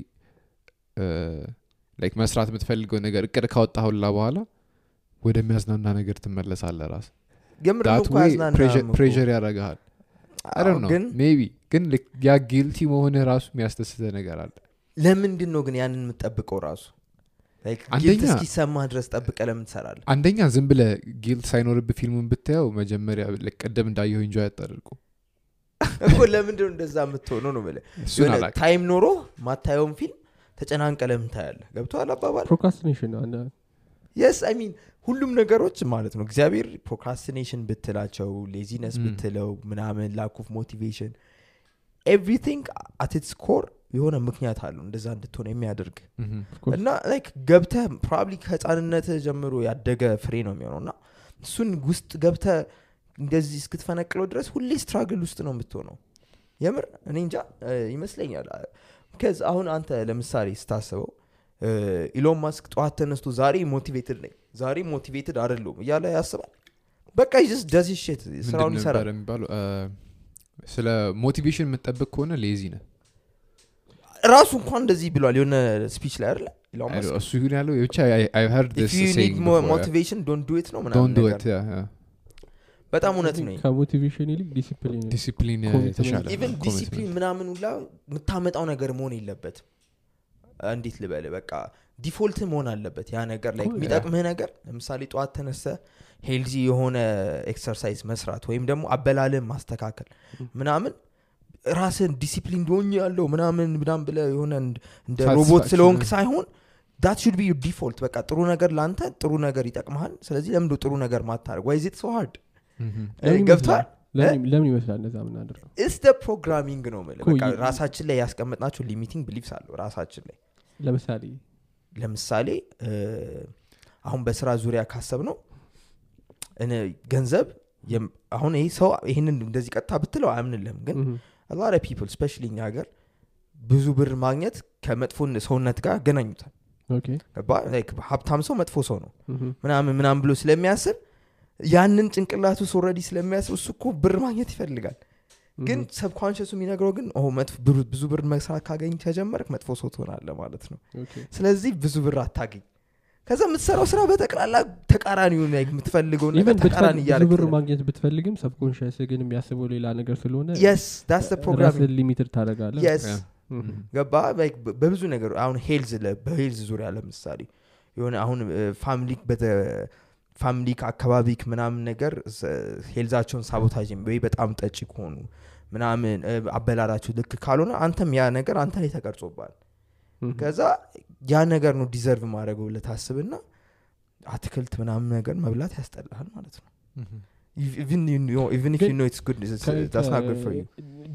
like መስራት የምትፈልገው ነገር እቅድ ካወጣሁላ በኋላ ወደሚያዝናና ነገር ትመለሳለ ራስ የምር ፕሬር ያደረግሃል ግን ሜቢ ግን ያ ጊልቲ መሆንህ ራሱ የሚያስደስተ ነገር አለ። ለምንድን ነው ግን ያንን የምጠብቀው ራሱ? እስኪሰማ ድረስ ጠብቀ ለምን ትሰራለህ? አንደኛ ዝም ብለ ጊልት ሳይኖርብ ፊልሙን ብታየው መጀመሪያ like ቀደም እንዳየው እንጆ ያጠርቁ እኮ ለምንድን ነው እንደዛ የምትሆነው ነው ታይም ኖሮ ማታየውን ፊልም ተጨናንቀ ለምን ታያለህ? ገብተዋል አባባል? procrastination yes I mean ሁሉም ነገሮች ማለት ነው። እግዚአብሔር procrastination ብትላቸው laziness. ብትለው ምናምን lack of motivation everything at its core የሆነ ምክንያት አለው እንደዛ እንድትሆን የሚያደርግ. እና like ገብተህ probably ከህፃንነት ጀምሮ ያደገ ፍሬ ነው የሚሆነው። እና እሱን ውስጥ ገብተህ እንደዚህ እስክትፈነቅለው ድረስ ሁሌ struggle ውስጥ ነው የምትሆነው። የምር? እኔ እንጃ። ይመስለኛል። ከዚ አሁን አንተ ለምሳሌ ስታስበው ኢሎን ማስክ ጠዋት ተነስቶ ዛሬ motivated ነኝ ዛሬ motivated አይደለሁም እያለ ያስባል። በቃ just does his shit ስራውን ይሰራል። የሚባለው? ስለ motivation የምጠብቅ ከሆነ lazy ነ ራሱ እንኳን እንደዚህ ብሏል የሆነ speech ላይ አይደለ? እሱ ይሁን ያለው ብቻ motivation ነው ምናምን በጣም እውነት ነው ከ motivation ይልቅ discipline discipline even discipline ምናምን ሁላ የምታመጣው ነገር መሆን የለበትም። እንዴት ልበል በቃ default መሆን አለበት። ያ ነገር ላይ የሚጠቅምህ ነገር ለምሳሌ ጠዋት ተነሰ healthy የሆነ exercise መስራት ወይም ደግሞ አበላልን ማስተካከል ምናምን ራስን ዲሲፕሊን ዶኝ ያለው ምናምን ምናምን ብለ የሆነ እንደ ሮቦት. ስለሆንክ ሳይሆን that should be default በቃ ጥሩ ነገር ለአንተ ጥሩ ነገር ይጠቅመሃል ስለዚህ ለምንድ ጥሩ ነገር ማታደርግ why is it so ገብቷል? ለምን- ይመስላል እንደዛ ምናደርገው It's programming ነው ራሳችን ላይ ያስቀመጥናቸው limiting beliefs አሉ ራሳችን ላይ። ለምሳሌ ለምሳሌ አሁን በስራ ዙሪያ ካሰብ ነው ገንዘብ አሁን ይህ ሰው ይህንን እንደዚህ ቀጥታ ብትለው አያምንልህም ግን a lot of people especially እኛ ሀገር ብዙ ብር ማግኘት ከመጥፎ ሰውነት ጋር ያገናኙታል። ሀብታም ሰው መጥፎ ሰው ነው ምናምን ምናምን ብሎ ስለሚያስብ ያንን ጭንቅላቱ already ስለሚያስብ እሱ እኮ ብር ማግኘት ይፈልጋል ግን subconscious ኡ የሚነግረው ግን ብዙ ብር መስራት ካገኝ ከጀመርክ መጥፎ ሰው ትሆናለ ማለት ነው። ስለዚህ ብዙ ብር አታገኝ። ከዛ የምትሰራው ስራ በጠቅላላ ተቃራኒውን የምትፈልገው ተቃራኒ ብር ማግኘት ብትፈልግም subconscious ግን የሚያስበው ሌላ ነገር ስለሆነ ፕሮግራም limited ታደረጋለ ገባ? በብዙ ነገር። አሁን health በ health ዙሪያ ለምሳሌ የሆነ አሁን family family ክ አካባቢክ ምናምን ነገር health ኣቸውን sabotage ወይ በጣም ጠጪ ከሆኑ ምናምን አበላላቸው ልክ ካልሆነ አንተም ያ ነገር አንተ ላይ ተቀርጾባል ከዛ ያ ነገር ነው deserve ማድረገው ለታስብና አትክልት ምናምን ነገር መብላት ያስጠላሃል ማለት ነው።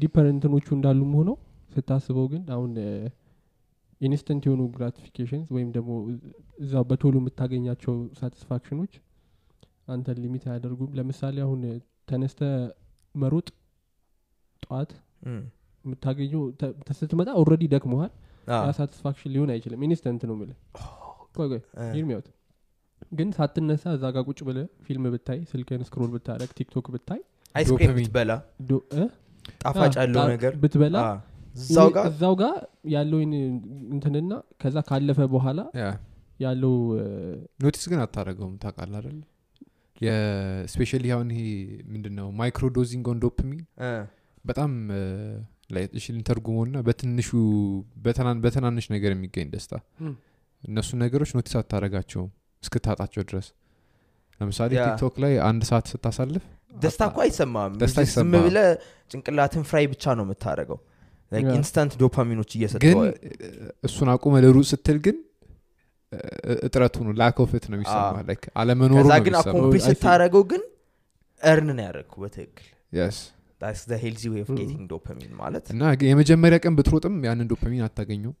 deeper እንትኖቹ እንዳሉም ሆነው ስታስበው ግን አሁን instant የሆኑ gratifications ወይም ደግሞ እዛው በቶሎ የምታገኛቸው satisfaction ኦች አንተን limit አያደርጉም። ለምሳሌ አሁን ተነስተ መሮጥ ጠዋት የምታገኘው ስትመጣ already ደክመሃል satisfaction ሊሆን አይችልም። instant ነው ምለ ቆይ ቆይ እ፣ ይርሚያውት ግን ሳትነሳ እዛ ጋር ቁጭ ብለ ፊልም ብታይ ስልክን scroll ብታደረግ TikTok ብታይ ብትበላ? ጣፋጭ ያለው ነገር ብትበላ እዛው ጋር ያለውን እንትንና ከዛ ካለፈ በኋላ ያለው notice ግን አታደረገውም ታውቃለህ አይደል especially አሁን ይሄ ምንድነው? micro dosing on dopamine በጣም ላይ እሺ ልንተርጉመው ና በትንሹ በትናንሽ ነገር የሚገኝ ደስታ። እነሱ ነገሮች notice አታረጋቸውም እስክታጣቸው ድረስ። ለምሳሌ TikTok ላይ አንድ ሰዓት ስታሳልፍ ደስታ እኮ አይሰማም። ደስታ ዝም ብለ ጭንቅላትን fry ብቻ ነው የምታደረገው instant dopamine ኦች ግን እየሰጠው እሱን አቁመ ልሩጥ ስትል ግን እጥረቱ ነው። off ነው የሚሰማ አለመኖሩ ከዛ ነው ግን accomplish. ስታደረገው ግን earn ነው ያደረግኩ በትክክል። healthy dopamine ማለት እና የመጀመሪያ ቀን ብትሮጥም ያንን ዶፓሚን አታገኘው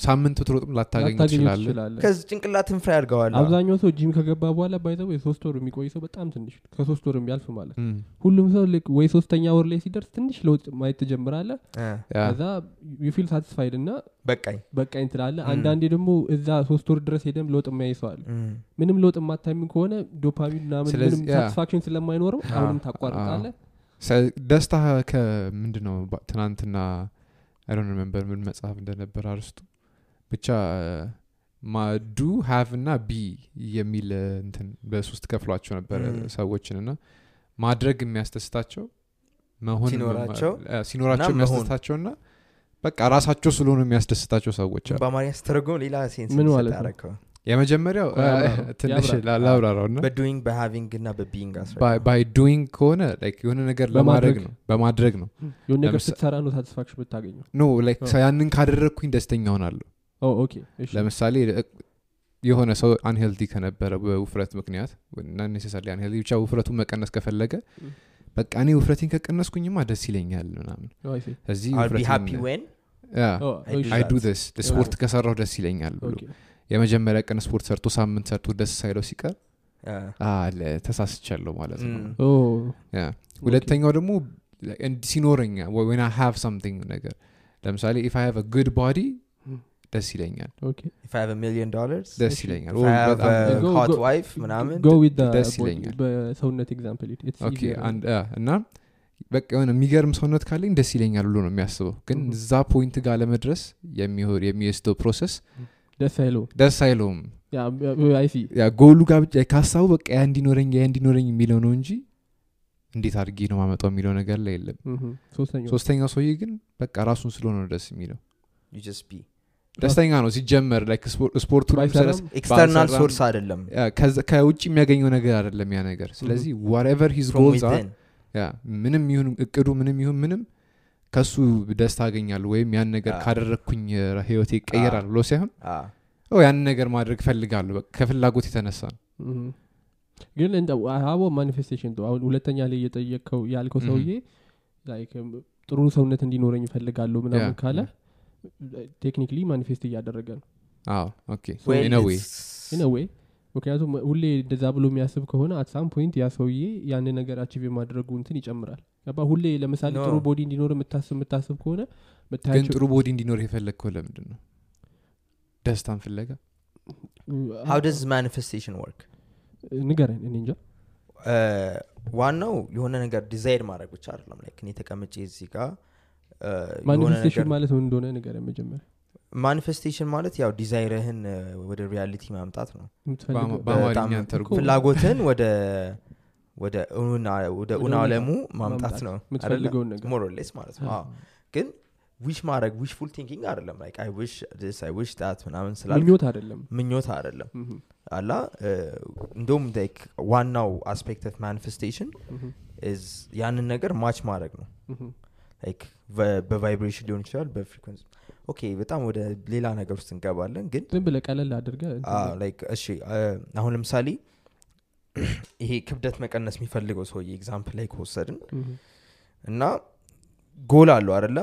ሳምንት ብትሮጥም ላታገኝ ላታገኙ ትችላለ ትችላለ ከዚ ጭንቅላትን fry አድርገዋል አብዛኛው ሰው ጂም ከገባ በኋላ ባይዘው የሶስት ወር የሚቆይ ሰው በጣም ትንሽ ከሶስት ወር የሚያልፍ ማለት ነው። ሁሉም ሰው ልክ ወይ ሶስተኛ ወር ላይ ሲደርስ ትንሽ ለውጥ ማየት ትጀምራለ ከዛ you feel satisfied እና በቃኝ። በቃኝ ትላለ. አንዳንዴ ደግሞ እዛ ሶስት ወር ድረስ ሄደም ለውጥ የሚያይ ሰው አለ። እም፣ ምንም ለውጥ የማታሚ ከሆነ ዶፓሚን ምናምን satisfaction ስለማይኖረው አሁንም ታቋርጣለ ሰ- ደስታ ከምንድ ነው ባ- ትናንትና I don't remember ምን መጽሐፍ እንደነበር ርዕሱ ብቻ do have እና be የሚል እንትን በሶስት ከፍሏቸው ነበረ. ሰዎችን እና ማድረግ የሚያስደስታቸው መሆን ሲኖራቸው የሚያስደስታቸው እና በቃ ራሳቸው ስለሆኑ የሚያስደስታቸው ሰዎች አሉ። በአማርኛ ስተረጎም ሌላ sense ምን ማለት የመጀመሪያው ትንሽ ያብራራው። ላብራራው እና በ doing በ having እና በ being by doing ከሆነ like የሆነ ነገር ለማድረግ ነው። በማድረግ ነው። የሆነ ነገር ስትሰራ ነው ሳቲስፋክሽን ብታገኘው ኖ ያንን ካደረግኩኝ ደስተኛ ሆናለሁ ለምሳሌ የሆነ ሰው አንሄልዲ ከነበረ በውፍረት ምክንያት ኔሴሳሪ አንሄልዲ ብቻ ውፍረቱን መቀነስ ከፈለገ በቃ እኔ ውፍረቴን ከቀነስኩኝማ ደስ ይለኛል ምናምን። Oh. እዚህ I'll be happy when? I እሺ። do አይ that. ዱ ስ ስፖርት ከሰራሁ ደስ ይለኛል ብሎ የመጀመሪያ ቀን ስፖርት ሰርቶ ሳምንት ሰርቶ ደስ ሳይለው ሲቀር አለ ተሳስቻለሁ ማለት ነው። ሁለተኛው ደግሞ ሲኖረኛ ወን ሃቭ ሳምቲንግ ነገር ለምሳሌ ኢፍ ሃቭ ጉድ ባዲ Mm. ደስ ይለኛል። ኦኬ። If I have a million dollars? ደስ ይለኛል። If ኦ፣ I have በጣም a Go- hot go- wife ምናምን? go with the ደስ body- ይለኛል። በሰውነት ኤግዛምፕል ኦኬ አንድ አ፣ እና በቃ የሆነ የሚገርም ሰውነት ካለኝ ደስ ይለኛል ብሎ ነው የሚያስበው። ግን. እዛ ፖይንት ጋር ለመድረስ የሚሆን የሚወስደው ፕሮሰስ ደስ አይለው ደስ አይለውም ጎሉ ጋር ብቻ ካሳቡ በቃ ያ እንዲኖረኝ ያ እንዲኖረኝ የሚለው ነው እንጂ እንዴት አድርጌ ነው ማመጣው የሚለው ነገር ላይ የለም። ሶስተኛው ሰውዬ ግን በቃ ራሱን ስለሆነ ነው ደስ የሚለው። You just be. ደስተኛ ነው ሲጀመር like ስፖርቱ external source አይደለም. ከውጭ የሚያገኘው ነገር አይደለም ያ ነገር። ስለዚህ whatever he's ምንም ይሁን እቅዱ ምንም ይሁን ምንም ከሱ ደስታ አገኛለሁ ወይም ያን ነገር ካደረግኩኝ እ፣ ህይወቴ ይቀየራል ብሎ ሳይሆን ያንን ነገር ማድረግ ፈልጋለሁ በቃ ከፍላጎት የተነሳ ነው። ግን አቦ manifestation አሁን ሁለተኛ ላይ እየጠየቅከው ያልከው. ሰውዬ ጥሩ ሰውነት እንዲኖረኝ ይፈልጋለሁ ምናምን ካለ technically manifest እያደረገ ነው። ወይ ምክንያቱም ሁሌ እንደዛ ብሎ የሚያስብ ከሆነ at some point ያ ሰውዬ ያንን ነገር achieve የማድረጉ እንትን ይጨምራል ገባ ሁሌ ለምሳሌ. ጥሩ body እንዲኖር የምታስብ የምታስብ ከሆነ ግን ጥሩ body እንዲኖር የፈለግከው ለምንድን ነው ደስታን ፍለጋ? how does manifestation work? ንገረን እኔ እንጃ። ዋናው የሆነ ነገር desire ማድረግ ብቻ አይደለም። like እኔ ተቀምጬ እዚህ ጋር manifestation ነገር ማለት ምን እንደሆነ ንገረን መጀመሪያ። manifestation ማለት ያው desire ህን ወደ reality ማምጣት ነው። ፍላጎትን ወደ ወደ ወደ እውነታ አለሙ ማምጣት ነው more or less ማለት ነው። ግን wish ማድረግ wishful thinking አይደለም። like I wish this I wish that ምናምን ስላል ምኞት አይደለም? ምኞት አይደለም። አላ እንደውም like ዋናው aspect of manifestation ያንን ነገር match ማድረግ ነው. like በ vibration ሊሆን ይችላል በ frequency okay በጣም ወደ ሌላ ነገር ውስጥ እንገባለን ግን ዝም ብለህ ቀለል አድርገ like እሺ አሁን ለምሳሌ ይሄ ክብደት መቀነስ የሚፈልገው ሰውዬ example ላይ ከወሰድን እና ጎል አለው አደለ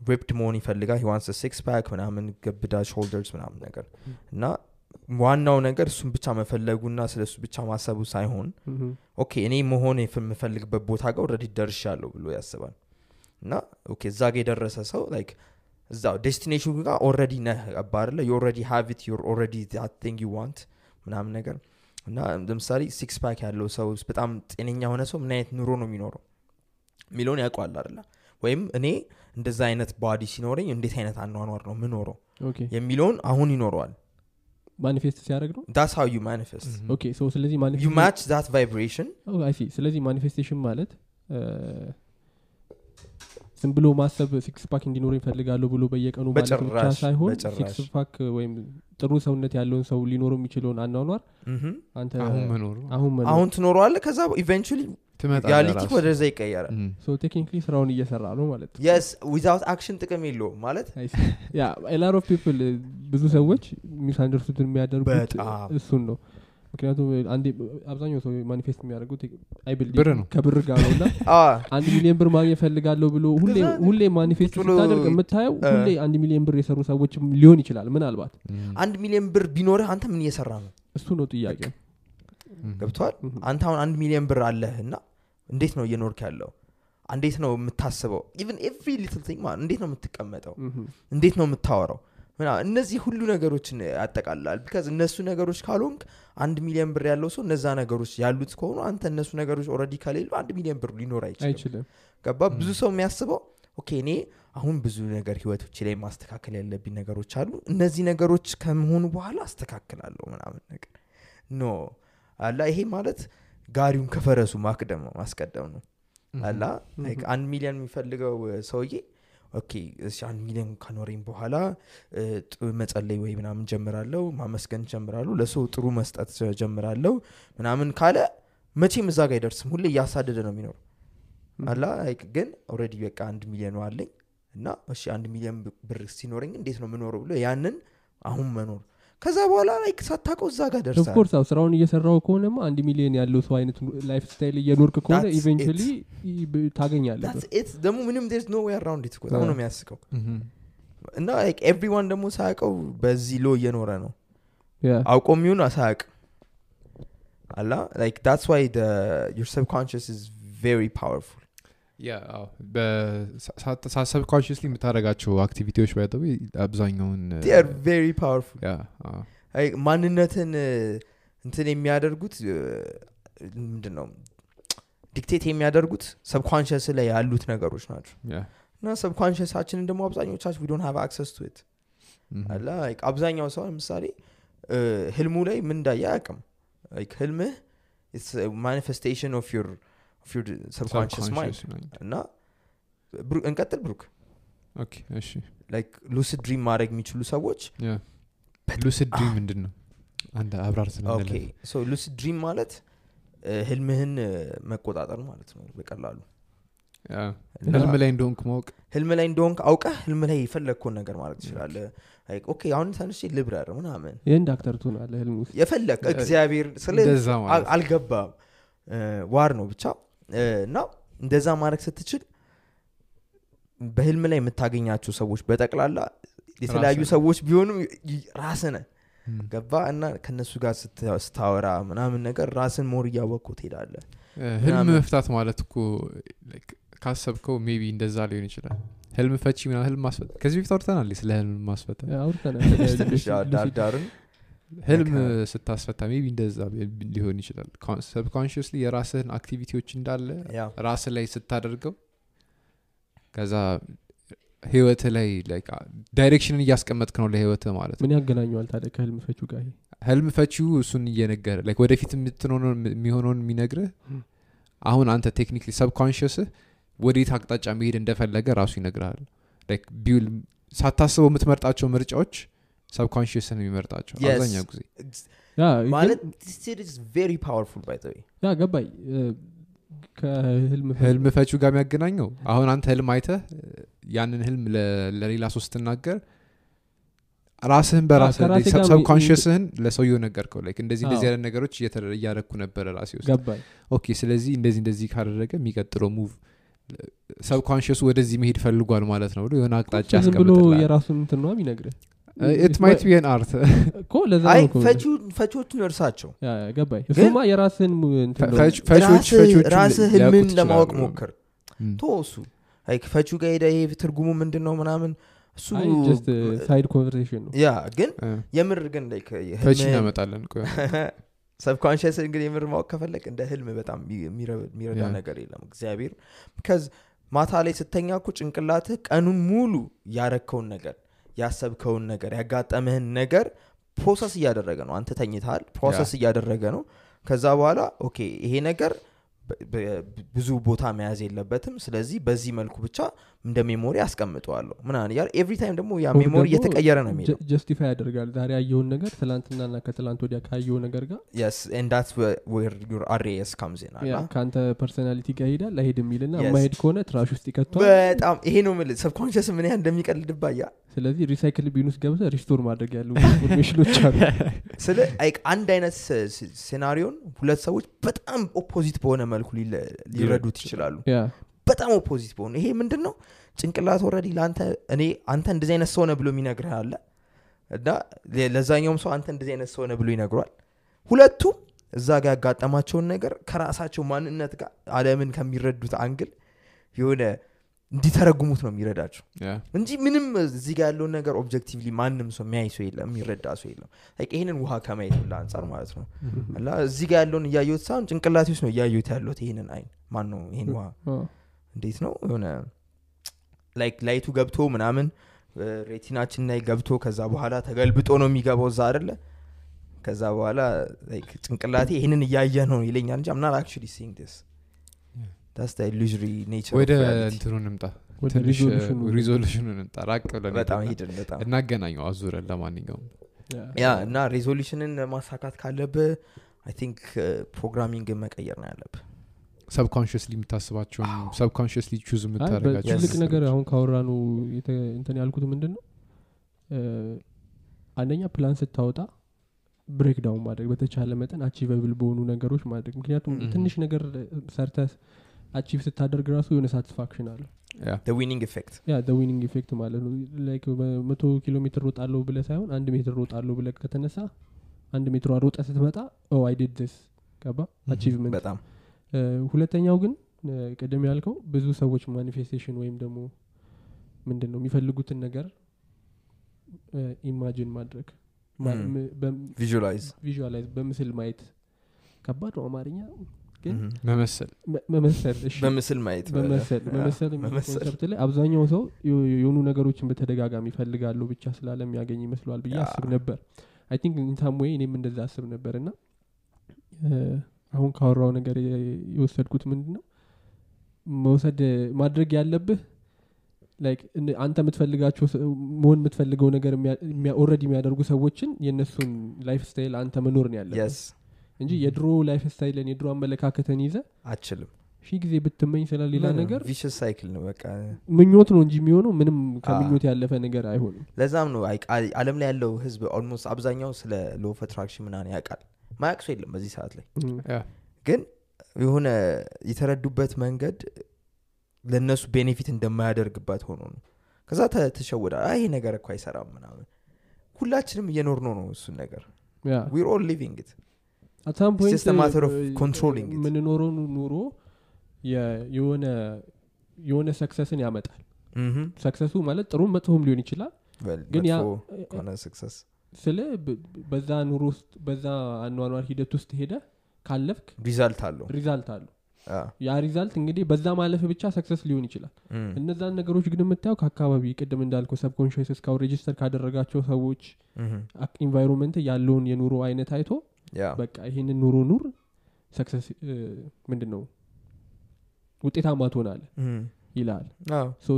ripped መሆን ይፈልጋል wants six pack ምናምን ገብዳ shoulders ምናምን ነገር እና ዋናው ነገር እሱን ብቻ መፈለጉና ስለ እሱ ብቻ ማሰቡ ሳይሆን okay እኔ መሆን የምፈልግበት ቦታ ጋር already ደርሻለሁ ብሎ ያስባል። እና okay እዛ ጋ የደረሰ ሰው like እዛ destination ኡ ጋር already ነህ አባርለ already have it already thing you want ምናምን ነገር እና ለምሳሌ six pack ያለው ሰው በጣም ጤነኛ የሆነ ሰው ምን አይነት ኑሮ ነው የሚኖረው? የሚለውን ያውቋል አይደለ? ወይም እኔ እንደዛ አይነት body ሲኖረኝ እንዴት አይነት አኗኗር ነው ምኖረው የሚለውን አሁን ይኖረዋል። manifest ሲያደርግ ነው? that's how you manifest ስለዚህ match that vibration. ስለዚህ manifestation ማለት እ፣ ዝም ብሎ ማሰብ six pack እንዲኖር ይፈልጋለሁ ብሎ በየቀኑ ማለት ብቻ ሳይሆን six pack ወይም ጥሩ ሰውነት ያለውን ሰው ሊኖረው የሚችለውን አኗኗር አንተ አሁን ትኖረዋለህ ከዛ eventually ወደዛ ይቀየራል። technically ስራውን እየሰራ ነው ማለት yes without action ጥቅም የለውም ማለት yeah a lot of people ብዙ ሰዎች misunderstood የሚያደርጉት እሱን ነው ምክንያቱም አንዴ አብዛኛው ሰው manifest የሚያደርጉት አይ building ብር ነው። ከብር ጋር ነው እና አንድ ሚሊዮን ብር ማግኘት ፈልጋለሁ ብሎ ሁሌ manifest ስታደርግ የምታየው ሁሌ አንድ ሚሊዮን ብር የሰሩ ሰዎች ሊሆን ይችላል ምናልባት። አንድ ሚሊዮን ብር ቢኖርህ አንተ ምን እየሰራ ነው? እሱ ነው ገብቷል Mhm. አንተ አሁን አንድ ሚሊዮን ብር አለህ እና እንዴት ነው እየኖርክ ያለው? እንዴት ነው የምታስበው? even every little thing ማለት እንዴት ነው የምትቀመጠው? እንዴት ነው የምታወራው እነዚህ ሁሉ ነገሮችን ያጠቃልላል። because እነሱ ነገሮች ካልሆንክ አንድ ሚሊዮን ብር ያለው ሰው እነዛ ነገሮች ያሉት ከሆኑ አንተ እነሱ ነገሮች already ከሌሉ አንድ ሚሊዮን ብር ሊኖር አይችልም። ገባ? ብዙ ሰው የሚያስበው okay እኔ አሁን ብዙ ነገር ህይወቶች ላይ ማስተካከል ያለብኝ ነገሮች አሉ። እነዚህ ነገሮች ከመሆኑ በኋላ አስተካክላለሁ ምናምን ነገር። no። አላ ይሄ ማለት ጋሪውን ከፈረሱ ማቅደም ነው ማስቀደም ነው። አላ አንድ ሚሊዮን የሚፈልገው ሰውዬ okay እሺ አንድ ሚሊዮን ከኖረኝ በኋላ መጸለይ ወይ ምናምን ጀምራለሁ ማመስገን ጀምራለሁ ለሰው ጥሩ መስጠት ጀምራለሁ ምናምን ካለ መቼም እዛ ጋር አይደርስም። ሁሌ እያሳደደ ነው የሚኖረው። አላ ግን already በቃ አንድ ሚሊዮን አለኝ እና እሺ አንድ ሚሊዮን ብር ሲኖረኝ እንዴት ነው የምኖረው ብሎ ያንን አሁን መኖር ከዛ በኋላ like ሳታውቀው እዛ ጋር ደርሳል of course አው ስራውን እየሰራው ከሆነማ አንድ ሚሊዮን ያለው ሰው አይነት lifestyle እየኖርክ ከሆነ eventually it። ደግሞ ምንም there's no way around it በጣም ነው የሚያስቀው። እና everyone ደግሞ ሳያውቀው በዚህ law እየኖረ ነው። yeah አውቆ የሚሆን ሳያውቅ አላ? like that's why your subconscious is very powerful yeah አዎ። በሳ- ሳ- subconsciously የምታደርጋቸው activity ዎች by አብዛኛውን very powerful። ማንነትን እንትን የሚያደርጉት ምንድን ነው dictate የሚያደርጉት subconscious ላይ ያሉት ነገሮች ናቸው። እና subconscious አችንን ደግሞ አብዛኞቻችን don't have access to like አብዛኛው ሰው ለምሳሌ ህልሙ ላይ ምን እንዳየ like ህልምህ manifestation of your subconscious mind እና እንቀጥል ብሩክ። okay፣ እሺ። like lucid dream ማድረግ የሚችሉ ሰዎች lucid dream ምንድን ነው አንድ አብራር lucid dream ማለት ህልምህን መቆጣጠር ማለት ነው በቀላሉ። ህልም ላይ እንደሆንክ ማወቅ። ህልም ላይ እንደሆንክ አውቀህ ህልም ላይ የፈለግከውን ነገር ትችላለህ። Like, okay አሁን ተነስቼ ልብረር ምናምን። የህንድ actor ትሆናለህ ህልም ውስጥ? የፈለግ እግዚአብሔር ስለ ማለት አልገባም። ዋር ነው ብቻ እና እንደዛ ማድረግ ስትችል በህልም ላይ የምታገኛቸው ሰዎች በጠቅላላ የተለያዩ ሰዎች ቢሆኑም ራስህ ነህም። ገባ እና ከእነሱ ጋር ስታ- ስታወራ ምናምን ነገር ራስን more እያወቅኩ ትሄዳለህ ህልም መፍታት ማለት እኮ like ካሰብከው maybe እንደዛ ሊሆን ይችላል። ህልም ፈቺ ምናምን ህልም ማስፈታ ከዚህ በፊት አውርተናል። ስለ ህልም ማስፈታ ህልም ስታስፈታ maybe እንደዛ ቢ- ሊሆን ይችላል። subconsciously የራስህን activity ዎች እንዳለ ራስ ላይ ስታደርገው ከዛ ህይወት ላይ direction ን እያስቀመጥክ ነው ለህይወት ማለት ምን ያገናኘዋል ታዲያ ከህልም ፈቹ ጋር ህልም ፈቺው እሱን እየነገረ like ወደፊት የሚሆነውን የሚነግርህ አሁን አንተ technically subconscious ህ ወዴት አቅጣጫ መሄድ እንደፈለገ ራሱ ቢውል ሳታስበው የምትመርጣቸው ምርጫዎች subconscious ን የሚመርጣቸው. አብዛኛው ጊዜ? ማለት very powerful by the yeah ገባኝ። እ፣ ከህልም ፈ- ህልም ፈቺው ጋር የሚያገናኘው? አሁን አንተ ህልም አይተህ ያንን ህልም ለሌላ ሰው ስትናገር ራስህን በራስህ ከራሴ ጋር ሚ- subconscious ህን ለሰውየው ነገርከው። like እንደዚህ እንደዚህ አይነት ነገሮች እያደረግኩ ነበረ ራሴ ውስጥ። okay ስለዚህ እንደዚህ እንደዚህ ካደረገ የሚቀጥለው move subconscious ኡ ወደዚህ መሄድ ፈልጓል ማለት ነው ብሎ የሆነ አቅጣጫ ያስቀምጥላል የራሱን እንትን ነው የሚነግርህ it might be art እኮ ለዛ ፈቺዎቹን እርሳቸው. ገባኝ። እሱማ የራስህን ሙ- እንትን ነው። ፈቺዎች ፈቺዎቹን ራስህ ህልምን ለማወቅ ሞክር። ቶ እሱ። ፈቺው ጋር ሄደ ይሄ ትርጉሙ ምንድን ነው ምናምን እሱ side conversation ነው። ያ ግን የምር ግን ፈቺ እናመጣለን subconscious እንግዲህ የምር ማወቅ ከፈለግ እንደ ህልም በጣም የሚረ- የሚረዳ ነገር የለም። እግዚአብሔር። ከዚ ማታ ላይ ስተኛ እኮ ጭንቅላትህ ቀኑን ሙሉ ያረከውን ነገር ያሰብከውን ነገር ያጋጠምህን ነገር process እያደረገ ነው። አንተ ተኝተሃል process እያደረገ ነው። ከዛ በኋላ okay ይሄ ነገር ብዙ ቦታ መያዝ የለበትም። ስለዚህ በዚህ መልኩ ብቻ እንደ memory አስቀምጠዋለሁ ምናምን እያለ every time ደግሞ ያ memory እየተቀየረ ነው የሚሄደው። justify ያደርጋል ዛሬ ያየውን ነገር ትላንትናና ከትላንት ወዲያ ካየው ነገር ጋር? Yes and that's where, where your RAS comes in yeah አላ ከአንተ personality ጋር ይሄዳል አይሄድ የሚልና. የማይሄድ ከሆነ trash ውስጥ ይከቷል በጣም ይሄ ነው ምል subconscious ምን ያህል እንደሚቀልድብህ yeah ስለዚህ recycle bin ውስጥ ገብተ restore ማድረግ ያሉ information ኖች አሉ ስለ አንድ አይነት scenario ን ሁለት ሰዎች በጣም opposite በሆነ መልኩ ሊረዱት ይችላሉ። ያ በጣም opposite በሆነ ይሄ ምንድን ነው ጭንቅላት ወረዲ ለአንተ እኔ አንተ እንደዚህ አይነት ሰው ነህ ብሎ የሚነግርህ አለ። እና ለዛኛውም ሰው አንተ እንደዚህ አይነት ሰው ነህ ብሎ ይነግሯል። ሁለቱም እዛ ጋር ያጋጠማቸውን ነገር ከራሳቸው ማንነት ጋር አለምን ከሚረዱት angle የሆነ እንዲተረጉሙት ነው የሚረዳቸው። እንጂ ምንም እዚህ ጋር ያለውን ነገር objectively ማንም ሰው የሚያይ ሰው የለም የሚረዳ ሰው የለም። ይህንን ውሃ ከማየት ሁላ አንጻር ማለት ነው። እና እዚህ ጋር ያለውን እያየሁት ሳይሆን ጭንቅላቴ ውስጥ ነው እያየሁት ያለሁት ይህንን አይን። ማን ነው ይህን ውሃ እንዴት ነው? የሆነ like light ኡ ገብቶ ምናምን retina ችን ላይ ገብቶ ከዛ በኋላ ተገልብጦ ነው የሚገባው እዛ አደለ ከዛ በኋላ like ጭንቅላቴ ይህንን እያየ ነው ይለኛል እንጂ I'm not actually seeing this that's illusory nature ወደ እንትኑ ትንሽ resolution ኑ እንምጣ። ራቅ ብለን በጣም ሄድና ሂድን በጣም እናገናኘው አዙረን ለማንኛውም። yeah፣ እና resolution ን ማሳካት ካለብህ I think programming ን መቀየር ነው ያለብህ subconsciously የምታስባቸውን subconsciously choose የምታደረጋቸው ነገር አሁን ካወራኑ የተ- እንትን ያልኩት ምንድን ነው አንደኛ ፕላን ስታወጣ break down ማድረግ በተቻለ መጠን achievable በሆኑ ነገሮች ማድረግ። ምክንያቱም. ትንሽ ነገር ሰርተ achieve ስታደርግ ራሱ የሆነ satisfaction አለ winning effect ያ winning effect ማለት ነው። like በመቶ ኪሎ ሜትር ሮጣለሁ ብለ ሳይሆን አንድ ሜትር ሮጣለሁ ብለ ከተነሳ አንድ ሜትሯ ሮጠ ስትመጣ oh I did this ገባ achievement በጣም ሁለተኛው ግን ቅድም ያልከው ብዙ ሰዎች manifestation ወይም ደግሞ ምንድን ነው የሚፈልጉትን ነገር imagine ማድረግ. visualize visualize በምስል ማየት ከባድ ነው አማርኛ ግን መመሰል ማየት concept ላይ አብዛኛው ሰው የሆኑ ነገሮችን በተደጋጋሚ ይፈልጋሉ ብቻ ስላለ የሚያገኝ ይመስለዋል ብዬ አስብ ነበር I think ኢንታም ወይ እኔም እንደዛ አስብ ነበር እና አሁን ካወራው ነገር የወሰድኩት ምንድን ነው መውሰድ ማድረግ ያለብህ like አንተ የምትፈልጋቸው መሆን የምትፈልገው ነገር already የሚያደርጉ ሰዎችን የእነሱን lifestyle አንተ መኖር ነው yes እንጂ የድሮ lifestyle ን የድሮ አመለካከትን ይዘ አችልም ሺህ ጊዜ ብትመኝ ስለሌላ ነገር vicious cycle ነው በቃ። ምኞት ነው እንጂ የሚሆነው ምንም ከምኞት ያለፈ ነገር አይሆንም። ለዛም ነው አለም ላይ ያለው ህዝብ almost አብዛኛው ስለ law of attraction ምናምን ያውቃል ማያቅ ሰው የለም በዚህ ሰዓት ላይ። ግን የሆነ የተረዱበት መንገድ ለእነሱ benefit እንደማያደርግባት ሆኖ ነው። ከዛ ተ- ተሸውዳል አይ ይሄ ነገር እኮ አይሰራም ምናምን። ሁላችንም እየኖርን ነው እሱን ነገር። we're all living. የምንኖረው ኑሮ የሆነ የሆነ success ን ያመጣል። success ኡ ማለት ጥሩም መጥፎም ሊሆን ይችላል። ግን ያ ከሆነ success ስለ በዛ ኑሮ ውስጥ በዛ አኗኗር ሂደት ውስጥ ሄደ ካለፍክ result አለው። result አለው። ያ result እንግዲህ በዛ ማለፍ ብቻ success ሊሆን ይችላል። እነዛን ነገሮች ግን የምታየው ከአካባቢ ቅድም እንዳልከው subconscious እስካሁን register ካደረጋቸው ሰዎች environment ያለውን የኑሮ አይነት አይቶ በቃ ይህንን ኑሮ ኑር success ምንድን ነው ውጤታማ ትሆናለ ይላል።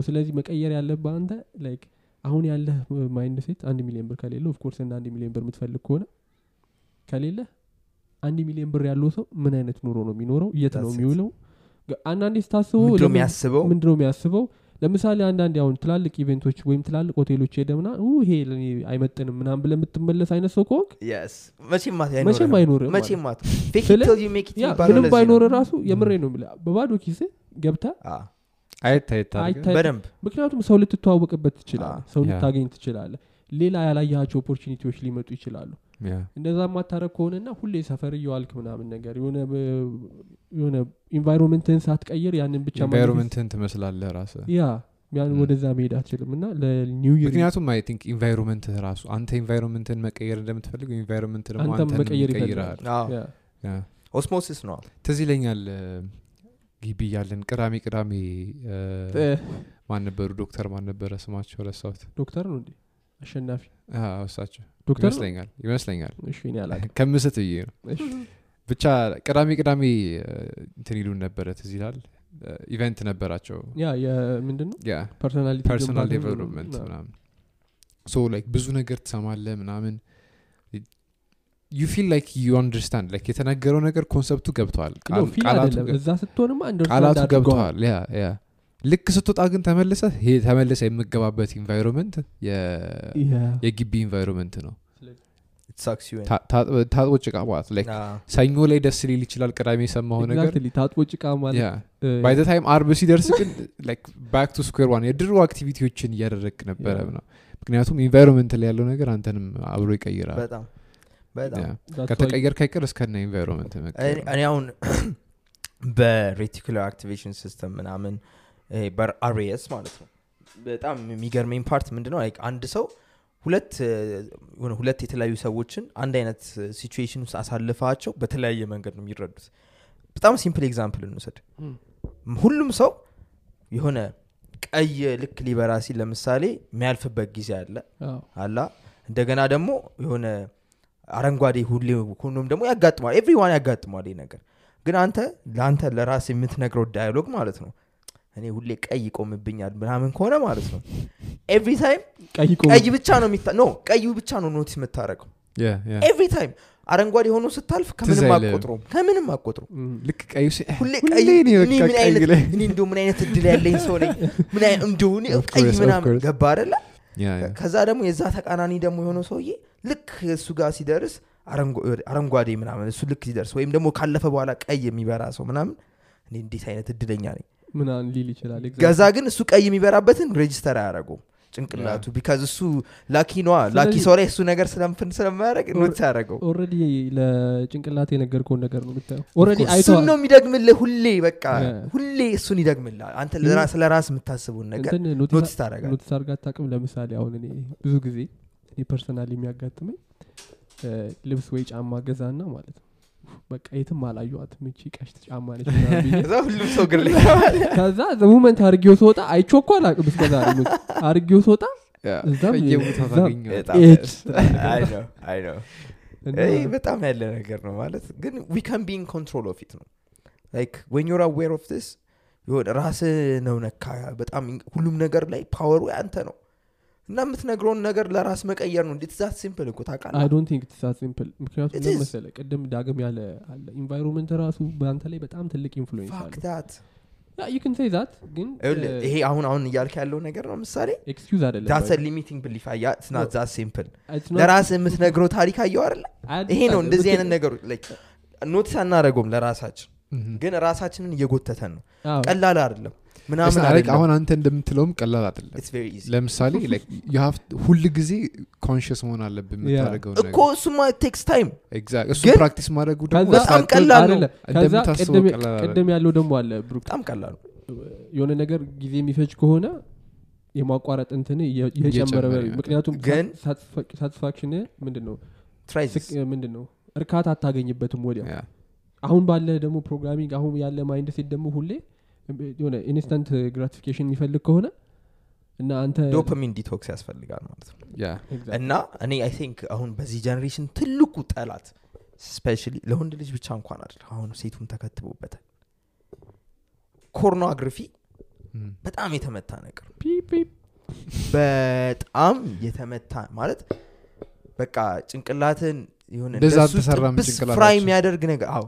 ስለዚህ መቀየር ያለብህ አንተ like አሁን ያለህ mindset አንድ ሚሊዮን ብር ከሌለ of course እና አንድ ሚሊዮን ብር የምትፈልግ ከሆነ ከሌለ አንድ ሚሊዮን ብር ያለው ሰው ምን አይነት ኑሮ ነው የሚኖረው? የት ነው. የሚውለው? አንዳንዴ ስታስበው የሚያስበው? ምንድነው የሚያስበው? ለምሳሌ አንዳንድ አሁን ትላልቅ event ኦች ወይም ትላልቅ ሆቴሎች ሄደምና ይሄ ለእኔ አይመጥንም ምናምን ብለ የምትመለስ አይነት ሰው ከሆንክ መቼም አት- መቼም አይኖርህም። አይኖርም መቼም አት- fake it ስለ- till you make it ያ የሚባለው ምንም ለዚህ ባይኖር ራሱ የምሬ ነው በባዶ ኪስ ገብተ አ፣ አየት አየት አድርገህ አይታይ- በደንብ ምክንያቱም ሰው ልትተዋወቅበት ትችላለ ሰው ልታገኝ ትችላለ ሌላ ያላያቸው opportunity ዎች ሊመጡ ይችላሉ። እንደዛ ማታረግ ከሆነና ሁሌ ሰፈር እየዋልክ ምናምን ነገር የሆነ የሆነ environment ህን ሳትቀይር ያንን ብቻ ማግኘት- ኢንቫይሮንመንትን ትመስላለህ ራስ ያ ያን ወደዛ መሄድ አትችልም እና ለ new ምክንያቱም I think environment ህ ራሱ አንተ environment ን መቀየር እንደምትፈልግ environment ደግሞ አንተም አንተን መቀየር Yeah። osmosis ነው ትዝ ይለኛል ግቢ እያለን ቅዳሜ ቅዳሜ ማን ነበሩ? ዶክተር ማን ነበረ ስማቸው ረሳሁት። ዶክተር ነው እንዴ? አሸናፊ? እሳቸው? ይመስለኛል ይመስለኛል። ኬሚስት ብዬ ነው። ብቻ ቅዳሜ ቅዳሜ እንትን ይሉን ነበረ ትዝ ይላል? event ነበራቸው። ያ የምንድን ነው ያ personality personal ግንባታ development ምናምን። so like ብዙ ነገር ትሰማለ ምናምን you feel like you understand like የተነገረው ነገር concept ኡ ገብተዋል። እዛ ስትሆንማ ቃላቱ ገብተዋል። yeah yeah። ልክ ስትወጣ ግን ተመልሰ ይሄ ተመልሰ የምገባበት environment የግቢ environment ነው። ታጥቦ ጭቃ ማለት like ሰኞ ላይ ደስ ሊል ይችላል ቅዳሜ የሰማው ነገር። ታጥቦ ጭቃ by the time አርብ ሲደርስ ግን back to square one የድሮ activity ዎችን እያደረግ ነበረ ነው። ምክንያቱም environment ላይ ያለው ነገር አንተንም አብሮ ይቀይራል ከተቀየር ካይቀር እስከነ environment እኔ- እኔ አሁን በ reticular activation system ምናምን በ RAS ማለት ነው። በጣም የሚገርመኝ part ምንድነው? አንድ ሰው ሁለት ሁለት የተለያዩ ሰዎችን አንድ አይነት situation ውስጥ አሳልፋቸው በተለያየ መንገድ ነው የሚረዱት። በጣም simple example እንውሰድ። እም፣ ሁሉም ሰው የሆነ ቀይ ልክ ሊበራ ሲል ለምሳሌ የሚያልፍበት ጊዜ አለ አላ። እንደገና ደግሞ የሆነ አረንጓዴ ሁሌ ሁሉም ደግሞ ያጋጥሟል everyone ያጋጥሟል ይህ ነገር። ግን አንተ ለአንተ ለራስ የምትነግረው dialogue ማለት ነው እኔ ሁሌ ቀይ ይቆምብኛል ምናምን ከሆነ ማለት ነው። every time ቀይ ብቻ ነው የሚታ no ቀዩ ብቻ ነው notice የምታደረገው every time አረንጓዴ ሆኖ ስታልፍ ከምንም አቆጥሮም ከምንም አቆጥሮም እም፣ ልክ ቀዩ ሁሌ ምን አይነት እድል ያለኝ ሰው ነኝ? ምን ኦፍ ቀይ ምናምን. ገባ አደለ ከዛ ደግሞ የዛ ተቃናኒ ደግሞ የሆነው ሰውዬ ልክ እሱ ጋር ሲደርስ አረንጓ- አረንጓዴ ምናምን እሱ ልክ ሲደርስ ወይም ደግሞ ካለፈ በኋላ ቀይ የሚበራ ሰው ምናምን እኔ እንዴት አይነት እድለኛ ነኝ? ምናምን ሊል ይችላል? ገዛ ግን እሱ ቀይ የሚበራበትን register አያደረጉም ጭንቅላቱ because እሱ lucky ነዋ። lucky ሰው ላይ እሱ ነገር ስለምፍን ስለማያደረግ note ያደረገው already ለጭንቅላት የነገርከውን ነገር ነው already እሱን ነው የሚደግምልህ ሁሌ በቃ. ሁሌ እሱን ይደግምልህ አንተ ስለ ራስ የምታስቡን ነገር notice ታደረጋል notice አድርጋ አታውቅም? ለምሳሌ አሁን እኔ ብዙ ጊዜ እኔ personal የሚያጋጥመኝ ልብስ ወይ ጫማ ገዛና ማለት ነው። በቃ የትም አላየዋትም እቺ ቀሽት ጫማ ነች ሁሉም ሰው ላይ ከዛ ዘሙመንት አርጌው ስወጣ አይቼው እኮ አላውቅም እስከዛ አርጌው ስወጣ በጣም ያለ ነገር ነው ማለት ግን we can be control of it ነው። like when you're aware of ስ የሆነ ራስ ነው ነካ። በጣም ሁሉም ነገር ላይ power ኡ ያንተ ነው እና የምትነግረውን ነገር ለራስ መቀየር ነው። እንዴት? that simple እኮ ታውቃለህ? it's simple። ምክንያቱም. መሰለህ? ቅድም ዳግም ያለ አለ። environment ራሱ በአንተ ላይ በጣም ትልቅ influence አለ say that ግን ይሄ አሁን አሁን እያልክ ያለው ነገር ነው ምሳሌ? that's limiting belief it's not that simple ለራስ የምትነግረው ታሪክ አየው አይ ይሄ ነው. እንደዚህ አይነት ነገሮች notice አናደረገውም ለራሳችን። ምሁም። ግን ራሳችንን እየጎተተን ነው። ቀላል አይደለም ምናምን አሁን አንተ እንደምትለውም ቀላል አይደለም። It's very easy. ለምሳሌ ሁል ጊዜ conscious መሆን አለብህ የምታደርገው እኮ እሱማ takes time እሱ practice ማድረጉ በጣም ቀላል ነው። ቅድም- ያለው ደግሞ አለ ብሩክ። በጣም ቀላል ነው። የሆነ ነገር ጊዜ የሚፈጅ ከሆነ የማቋረጥ እንትን እየ- እየጨመረ ምክንያቱም ግን- satisfaction ምንድን ነው ምንድን እርካታ አታገኝበትም Yeah. አሁን ባለ ደግሞ programming አሁን ያለ mindset ደግሞ ሁሌ የሆነ instant gratification የሚፈልግ ከሆነ እና አንተ ዶፓሚን ዲቶክስ ያስፈልጋል ማለት ነው. እና እኔ I think አሁን በዚህ generation ትልቁ ጠላት specially ለወንድ ልጅ ብቻ እንኳን አይደል አሁን ሴቱን ተከትቦበታል ኮርኖግራፊ. በጣም የተመታ ነገር በጣም የተመታ ማለት በቃ ጭንቅላትን ፍራይ የሚያደርግ ነገር አዎ።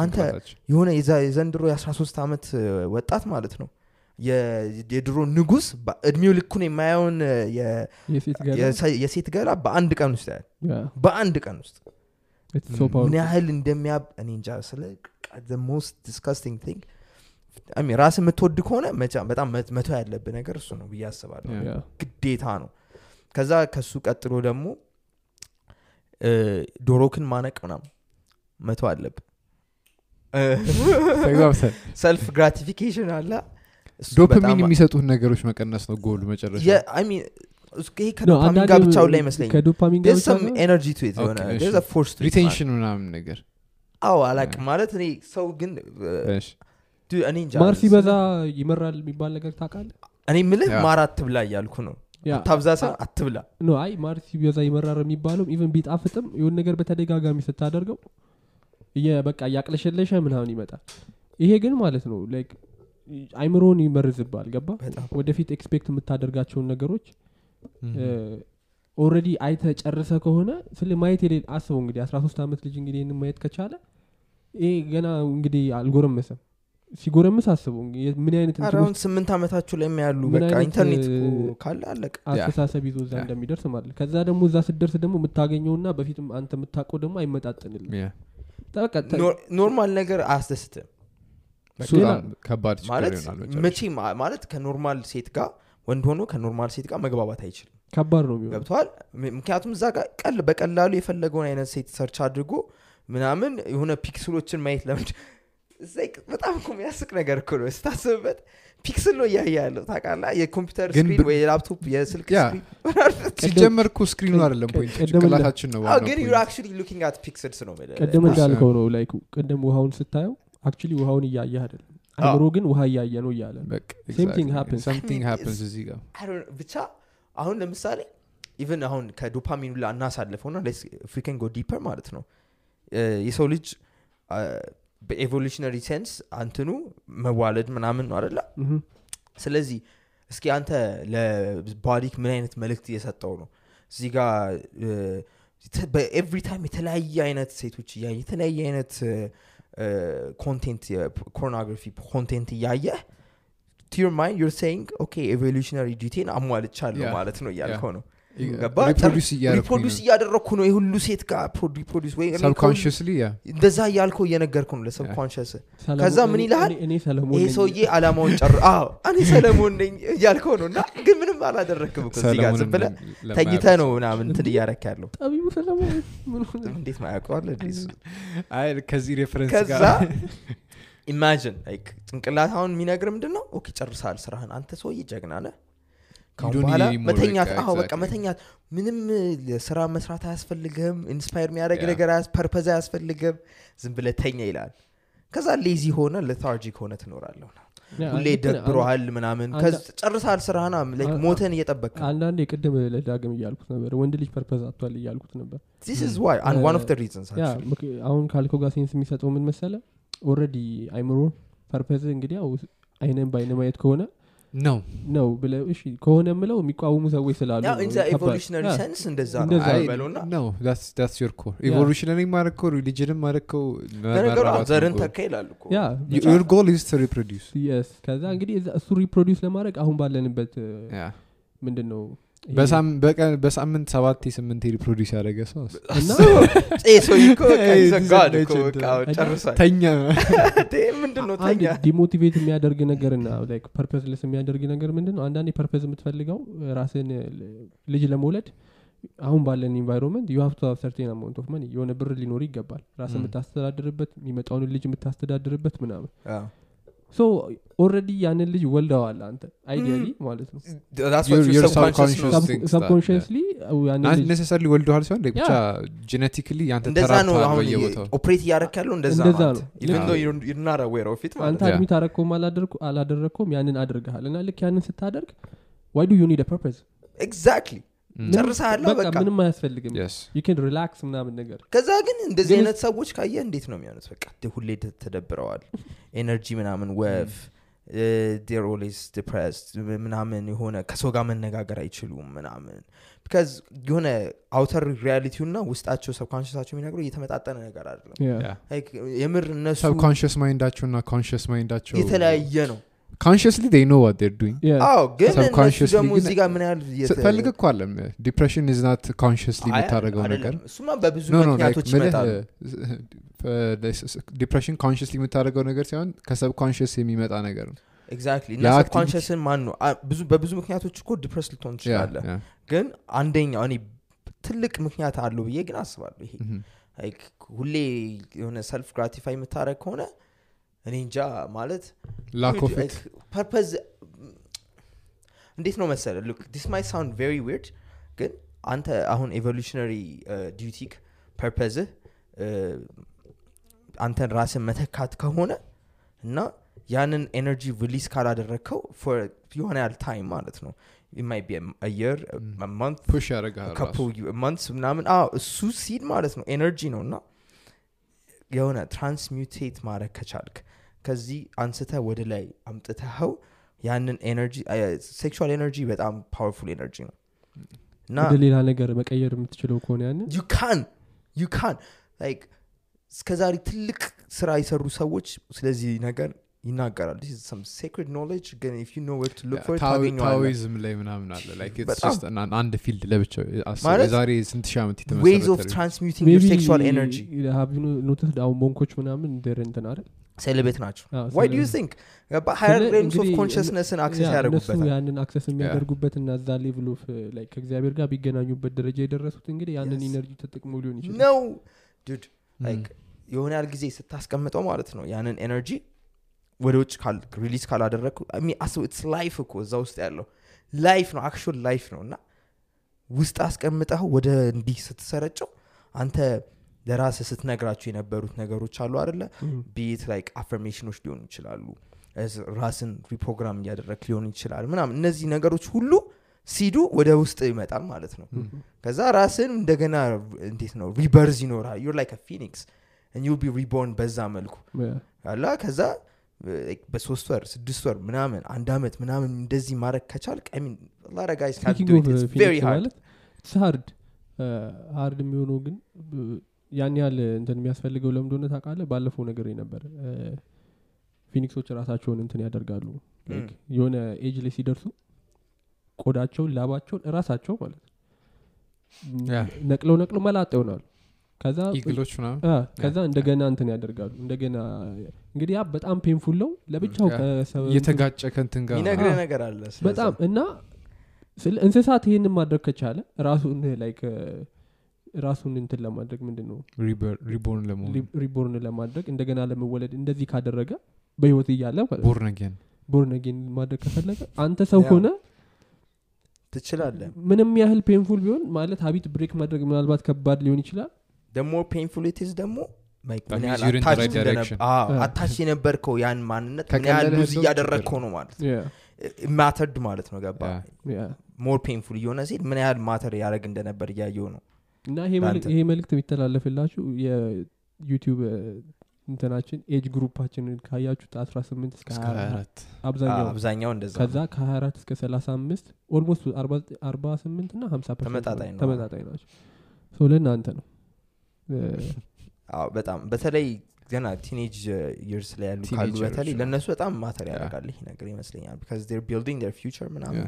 አንተ- የሆነ የዘንድሮ የ13 ዓመት እ, ወጣት ማለት ነው። የድሮ ንጉስ እድሜው ልኩን የማየውን የሴት ገላ? በአንድ ቀን ውስጥ Yeah, በአንድ ቀን ውስጥ። ምን ያህል እንደሚያብ እኔ እንጃ ስለ most disgusting thing ራስ የምትወድ ከሆነ በጣም መ- መተው ያለብህ ነገር እሱ ነው ብዬ አስባለሁ. ግዴታ ነው። ከዛ ከሱ ቀጥሎ ደግሞ ዶሮክን ማነቅ ምናምን መተው ተግባብተን። self gratification አለ? በጣም- የሚሰጡት ነገሮች መቀነስ ነው ጎሉ መጨረሻ። ከዶፓሚን ጋር ብቻውን ላይ ምናምን ነገር። አዎ አላቅም ማለት እኔ ሰው ግን ማር ሲበዛ ይመራል የሚባል ነገር ታውቃለህ? እኔ ምልህ yeah። ማር አትብላ እያልኩ ነው አታብዛ ሳይሆን አትብላ። no I ማር ሲበዛ ይመራር የሚባለው even ቢጣፍጥም የሆነ ነገር በተደጋጋሚ ስታደርገው በቃ እያቅለሸለሸ ምናምን ይመጣል። ይሄ ግን ማለት ነው like አይምሮን ይመርዝባል። ገባ? ወደፊት expect የምታደርጋቸውን ነገሮች Mhm. already አይተ ጨርሰ ከሆነ ስለ ማየት የሌ አስበው እንግዲህ አስራ ሶስት ዓመት ልጅ እንግዲህ ይህንን ማየት ከቻለ ይሄ ገና እንግዲህ አልጎረመሰም ሲጎረምስ አስበው እንግዲህ ምን አይነት ውስጥ ስምንት ዓመታችሁ ላይ በቃ አይነት፣ ኢንተርኔት ካለ አለቀ። አስተሳሰብ ይዞ እዛ እንደሚደርስ ማለት ከዛ ደግሞ እዛ ስትደርስ ደግሞ የምታገኘውና በፊትም አንተ የምታውቀው ደግሞ አይመጣጥንልም normal ነገር አያስደስትም። ከባድ ማለት ከ normal ሴት ጋር ወንድ ሆኖ ከ normal ሴት ጋር መግባባት አይችልም። ከባድ ነው ገብተዋል ምክንያቱም እዛ ጋር ቀል በቀላሉ የፈለገውን አይነት ሴት search አድርጎ ምናምን የሆነ pixel ኦችን ማየት ለምዶ በጣም እኮ የሚያስቅ ነገር እኮ ነው። ስታስብበት pixel ነው እያየ ያለው ታውቃለህ? የኮምፒውተር ግን screen ወይ የላፕቶፕ የስልክ ሲጀመር እኮ screen ኑ አይደለም ጭንቅላታችን ነው ግን you're actually looking at pixels ነው ቅድም እንዳልከው ነው. like ቅድም ውሃውን ስታየው actually ውሃውን እያየህ አይደለም። አይምሮ ግን ውሃ እያየ ነው እያለ ብቻ አሁን ለምሳሌ even አሁን ከዶፓሚን ላ እናሳልፈው ና freaking go deeper ማለት ነው። የሰው ልጅ በ evolutionary sense አንትኑ መዋለድ ምናምን ነው አደለ ስለዚህ እስኪ አንተ ለ body ክ ምን አይነት መልእክት እየሰጠው ነው? እዚህ ጋር በ every time የተለያየ አይነት ሴቶች እያየ የተለያየ አይነት content የ pornography content እያየህ to your mind you're saying okay evolutionary duty ኤን አሟልቻለሁ. ማለት ነው እያልከው ነው reproduce እያደረግኩ ነው። የሁሉ ሴት ጋር yeah እንደዛ እያልከው እየነገርኩ ነው ለ subconscious ከዛ ምን ይልሃል? ነኝ። ሰውዬ አላማውን ጨር አዎ እኔ ሰለሞን ነኝ እያልከው ነው። እና ግን ምንም አላደረክም ጋር ዝም ብለህ ተኝተ ነው ምናምን እንትን እያረክ ያለው? እንዴት ማያውቀዋል? አይ ከዚህ ሬፈረንስ ከዛ ኢማጂን ጭንቅላት አሁን የሚነግር ምንድን ነው ኦኬ ጨርሰሃል ስራህን። አንተ ሰውዬ ጀግና ነህ ካሁን በኋላ መተኛት አዎ በቃ. መተኛት ምንም ስራ መስራት አያስፈልግም ኢንስፓየር የሚያደርግ Yeah. ነገር ፐርፐዝ አያስፈልግም ዝም ብለህ ተኛ ይላል። ከዛ ሌዚ ሆነ ለታርጂክ ሆነ ትኖራለሁ ሁሌ ደብሮሃል ምናምን ስራህና አ- ሞተን እየጠበቅ አንዳንዴ ቅድም ለዳግም እያልኩት ነበር ወንድ ልጅ ፐርፐዝ አጥቷል እያልኩት ነበር። አሁን ካልከው ጋር ሴንስ የሚሰጠው ምን መሰለ ኦልሬዲ አይምሮ ፐርፐዝ እንግዲህ ያው አይነን በአይነ ማየት ከሆነ ነው። ነው ብለ እሺ ከሆነ ምለው የሚቃወሙ ሰዎች ስላሉ ያው ነው። ኢን ከባድ- ኤቮሉሽነሪ ያ፣ ሰንስ እንደዛ ነው። ዮር ኮር ኢቮሉሽነሪ ማረከው ሪሊጅንም ማረከው ዘርን ተካ ጎል ኢዝ ቱ ሪፕሮዲስ የስ ከዛ እንግዲህ እዛ- እሱ ሪፕሮዲውስ ለማድረግ አሁን ባለንበት ምንድን ነው በሳምንት ሰባት ስምንት ሪፕሮዲስ ያደረገ ሰው እና ሰው እኮ Hey, ከዛ this is ጋድ እኮ legend. በቃ ጨርሷል። ተኛ። ምንድን ነው አንድ ተኛ። ዲሞቲቬት የሚያደርግ ነገር ና purposeless የሚያደርግ ነገር ምንድን ነው አንዳንዴ purpose የምትፈልገው ራስን ልጅ ለመውለድ አሁን ባለን environment you have to certain amount of money የሆነ ብር ሊኖር ይገባል። ራስ. የምታስተዳድርበት የሚመጣውን ልጅ የምታስተዳድርበት ምናምን already ያንን ልጅ ወልደዋል አንተ ideally ማለት ነው. subconsciously necessarily ወልደዋል ሲሆን ብቻ በየቦታው. operate እያደረክ ያለው አንተ admit አረግከውም አላደረግከውም ያንን አድርገሃል እና ልክ ያንን ስታደርግ why do you need purpose exactly ጨርሰሃላ በቃ ምንም አያስፈልግም። relax ምናምን ነገር። ከዛ ግን እንደዚህ አይነት ሰዎች ካየ እንዴት ነው የሚሆኑት? በቃ ሁሌ ተደብረዋል። energy ምናምን ወፍ they're always depressed ምናምን የሆነ ከሰው ጋር መነጋገር አይችሉም ምናምን። because የሆነ outer reality ው ና ውስጣቸው subconscious ኣቸው የሚነግረው እየተመጣጠነ ነገር አይደለም። የምር እነሱ subconscious mind ኣቸው እና conscious mind ኣቸው የተለያየ ነው consciously they know what they're doing አዎ ግን እነሱ Subconsciously ደግሞ ግን- እዚህ ጋር ምን ያህል ፈልግ እኮ አለም depression is not consciously አይ፣ የምታደረገው ነገር እሱማ በብዙ ምክንያቶች ይመጣሉ depression consciously የምታደረገው ነገር ሲሆን ከ subconscious የሚመጣ ነገር ነው exactly እና subconscious ን ማን ነው በብዙ ምክንያቶች እኮ depress ልትሆን ትችላለ. ግን አንደኛው እኔ ትልቅ ምክንያት አለው ብዬ ግን አስባለሁ ይሄ ሁሌ የሆነ self gratify የምታደረግ ከሆነ እኔ እንጃ ማለት purpose እንዴት ነው መሰለ look this might sound very weird ግን አንተ አሁን evolutionary duty ክ purpose ህ አንተን ራስን መተካት ከሆነ እና ያንን energy release ካላደረግከው የሆነ ያህል ታይም ማለት ነው። ማይ ቢ የር መንት ምናምን እሱ ሲድ ማለት ነው ኤነርጂ ነው። እና የሆነ ትራንስሚውቴት ማድረግ ከቻልክ ከዚህ አንስተ ወደ ላይ አምጥተኸው ያንን ኤነርጂ ሴክሹዋል ኤነርጂ በጣም ፓወርፉል ኤነርጂ ነው። እና ሌላ ነገር መቀየር የምትችለው ከሆነ ያንን? ዩ ካን ዩ ካን ላይክ እስከዛሬ ትልቅ ስራ የሰሩ ሰዎች ስለዚህ ነገር ይናገራሉ። ሴክሬድ ኖሌጅ ግን ዩ ኖ ታዊዝም ላይ ምናምን አለ። አንድ ፊልድ ለብቻው የዛሬ ስንት ሺህ ዓመት ዌይዝ ኦፍ የተመሰረተ ኖትስ አሁን ሞንኮች ምናምን እንትን አይደል ሴሌቤት ናቸው? አዎ፣ ዋይ ዩ ቲንክ ሀየር ስለ- ሬምስ ኦፍ እንግዲህ ኮንሽስነስን አክሰስ ያ፣ እነሱ ያደርጉበታል ያንን አክሰስ የሚያደርጉበት እና እዛ ሌቭል ኦፍ ላይ ከእግዚአብሔር ጋር ቢገናኙበት ደረጃ የደረሱት እንግዲህ ያንን. ኢነርጂ ተጠቅመው ሊሆን ይችላል። ነው Dude Mm. like የሆነ ያህል ጊዜ ስታስቀምጠው ማለት ነው ያንን energy ወደ ውጭ release ካላደረግኩ አስብ it's life እኮ እዛ ውስጥ ያለው life ነው actual life ነው እና ውስጥ አስቀምጠው ወደ እንዲህ ስትሰረጨው አንተ ለራስ ስትነግራቸው የነበሩት ነገሮች አሉ አደለ. be it like affirmation ኖች ሊሆኑ ይችላሉ ራስን reprogram እያደረግ ሊሆን ይችላል ምናምን እነዚህ ነገሮች ሁሉ ሲዱ ወደ ውስጥ ይመጣል ማለት ነው. ከዛ ራስን እንደገና እንዴት ነው rebirth ይኖራል you're like phoenix you be reborn በዛ መልኩ. አላ ከዛ በሶስት ወር ስድስት ወር ምናምን አንድ አመት ምናምን እንደዚህ ማድረግ it's hard hard የሚሆነው ግን ያን ያህል እንትን የሚያስፈልገው ለምን እንደሆነ ታውቃለህ? ባለፈው ነገር ነበር። phoenix ኦች ራሳቸውን እንትን ያደርጋሉ። Like የሆነ ኤጅ ላይ ሲደርሱ ቆዳቸውን ላባቸውን እራሳቸው ማለት. ነቅለው ነቅለው መላጣ ይሆናሉ። ከዛ እንደገና እንትን ያደርጋሉ። እንደገና እንግዲህ ያ በጣም painful ነው። ለብቻው እየተጋጨ ከእንትን ጋር ሚነግር አዎ። ነገር አለ በጣም እና ስለ- እንስሳት ይህንን ማድረግ ከቻለ ራሱን like ራሱን እንትን ለማድረግ ምንድን ነው reborn ለመሆን። reborn ለማድረግ እንደገና ለመወለድ እንደዚህ ካደረገ በህይወት እያለ born again born again ማድረግ ከፈለገ አንተ ሰው ሆነ ትችላለህ። ምንም ያህል painful ቢሆን ማለት habit break ማድረግ ምናልባት ከባድ ሊሆን ይችላል። ደግሞ painful it's ደግሞ attached የነበርከው ያን ማንነት ምን ያህል lose እያደረግከው ነው ማለት mattered ማለት ነው። ገባ. more painful እየሆነ ሲል ምን ያህል matter ያደረግ እንደነበር እያየው ነው እና ይሄ መልእክት የሚተላለፍላችሁ የ YouTube እንትናችን age group አችንን ካያችሁት 18 እስከ እስከ 24 24 አብዛኛው እንደዛ ከዛ ነው። ከ24 እስከ 35 almost 48 እና 50 ተመጣጣኝ ናቸው። so ለእናንተ ነው። በጣም በተለይ ገና teenage years ላይ ያሉ ካሉ በተለይ ለእነሱ በጣም matter. ያደርጋል ይህ ነገር ይመስለኛል። because you're building your future ምናምን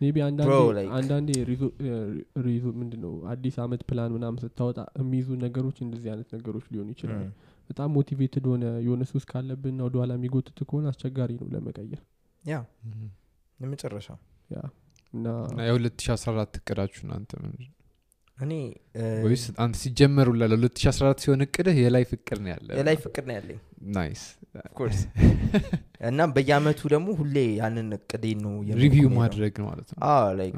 maybe አንዳንዴ reso- ምንድን ነው አዲስ አመት ፕላን ምናምን ስታወጣ የሚይዙ ነገሮች እንደዚህ አይነት ነገሮች ሊሆኑ ይችላሉ ም፣ በጣም motivated ሆነ የሆነ ሱስ ካለብንና ወደኋላ የሚጎትት ከሆነ አስቸጋሪ ነው ለመቀየር Yeah. የመጨረሻ yeah እና እና የ2014 እቅዳችሁ እናንተ ምንድን ነው? እኔ ወይስ አንተ ሲጀመሩ ለ 2014 ሲሆን እቅድህ የ life እቅድ ነው ያለ የ life እቅድ ነው ያለኝ። nice of course እና በየአመቱ ደግሞ ሁሌ ያንን እቅዴን ነው review ማድረግ ማለት ነው? like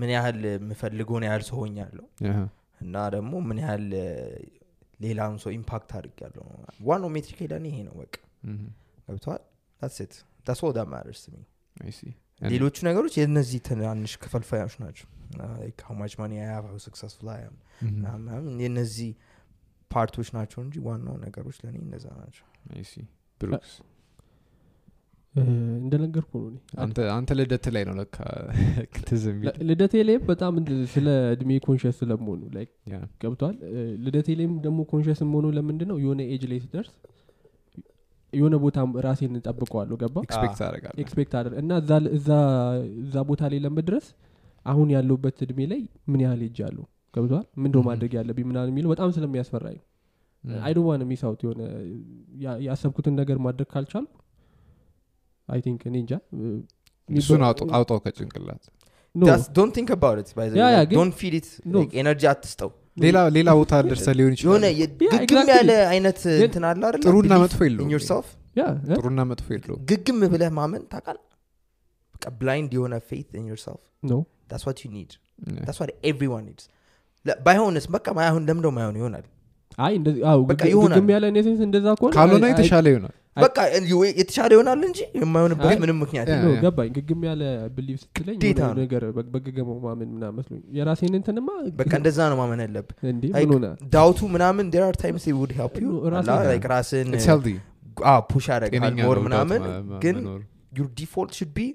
ምን ያህል የምፈልገውን ያህል ሰው ሆኛለሁ. እና ደግሞ ምን ያህል ሌላም ሰው impact አድርጊያለሁ ዋናው ሜትሪክ ለኔ ይሄ ነው በቃ. ገብተዋል that's that's all that matters me I see. And- ሌሎቹ ነገሮች የእነዚህ ትናንሽ ክፈልፋዮች ናቸው how much money I have how successful I am. ምናምን ምናምን የእነዚህ part ኦች ናቸው እንጂ ዋናው ነገሮች ለእኔ እነዛ ናቸው እንደነገርኩ ነው እኔ አንተ አንተ ልደት ላይ ነው ለካ ትዝ ልደቴ ላይም በጣም ስለ እድሜ conscious ስለመሆኑ ላይ. ገብቷል ልደቴ ላይም ደግሞ conscious መሆኑ ለምንድን ነው የሆነ ኤጅ ላይ ስደርስ የሆነ ቦታ ራሴን እንጠብቀዋለሁ ገባ expect አደርጋለሁ። expect አደር እና እዛ- ቦታ ላይ ለመድረስ አሁን ያለውበት እድሜ ላይ ምን ያህል ሄጃለሁ ገብቷል ምንደ. ማድረግ ያለብኝ ምናምን የሚለው በጣም ስለሚያስፈራኝ። Mm. I don't wanna miss out የሆነ ያ- ያሰብኩትን ነገር ማድረግ ካልቻል I think እኔ እንጃ። እሱን አውጣው ከጭንቅላት። Don't think about it but yeah፣ yeah፣ ግን- don't feed it No. energy አትስጠው ሌላ ሌላ ቦታ ደርሰ ሊሆን የሆነ ይችላል ግግም. ያለ አይነት እንትን አለ አይደለ? ጥሩና መጥፎ የለውም።? ጥሩና መጥፎ የለውም። ግግም ብለህ ማመን ታውቃል በቃ blind የሆነ faith in yourself? No. That's what you need. Yeah. that's what everyone needs. ለ- ባይሆንስ? በቃ ማይሆን ለምደው ማይሆን ይሆናል። አይ ግግም ያለ ኔሴንስ እንደዛ ከሆነ ካልሆነ የተሻለ ይሆናል በቃ የተሻለ ይሆናል እንጂ የማይሆንበት ምንም ምክንያት ገባኝ። ግግም ያለ believe ስትለኝ ነገር በገገመው ማመን ምናምን መስሎኝ የራሴን እንትንማ በቃ እንደዛ ነው ማመን ያለብህ። ዳውቱ ምናምን there are times they would help you No, ራስን- አላ፣ like ራስን It's healthy. push ያደርጋል ጤነኛ more ምናምን ግን መኖር። your default should be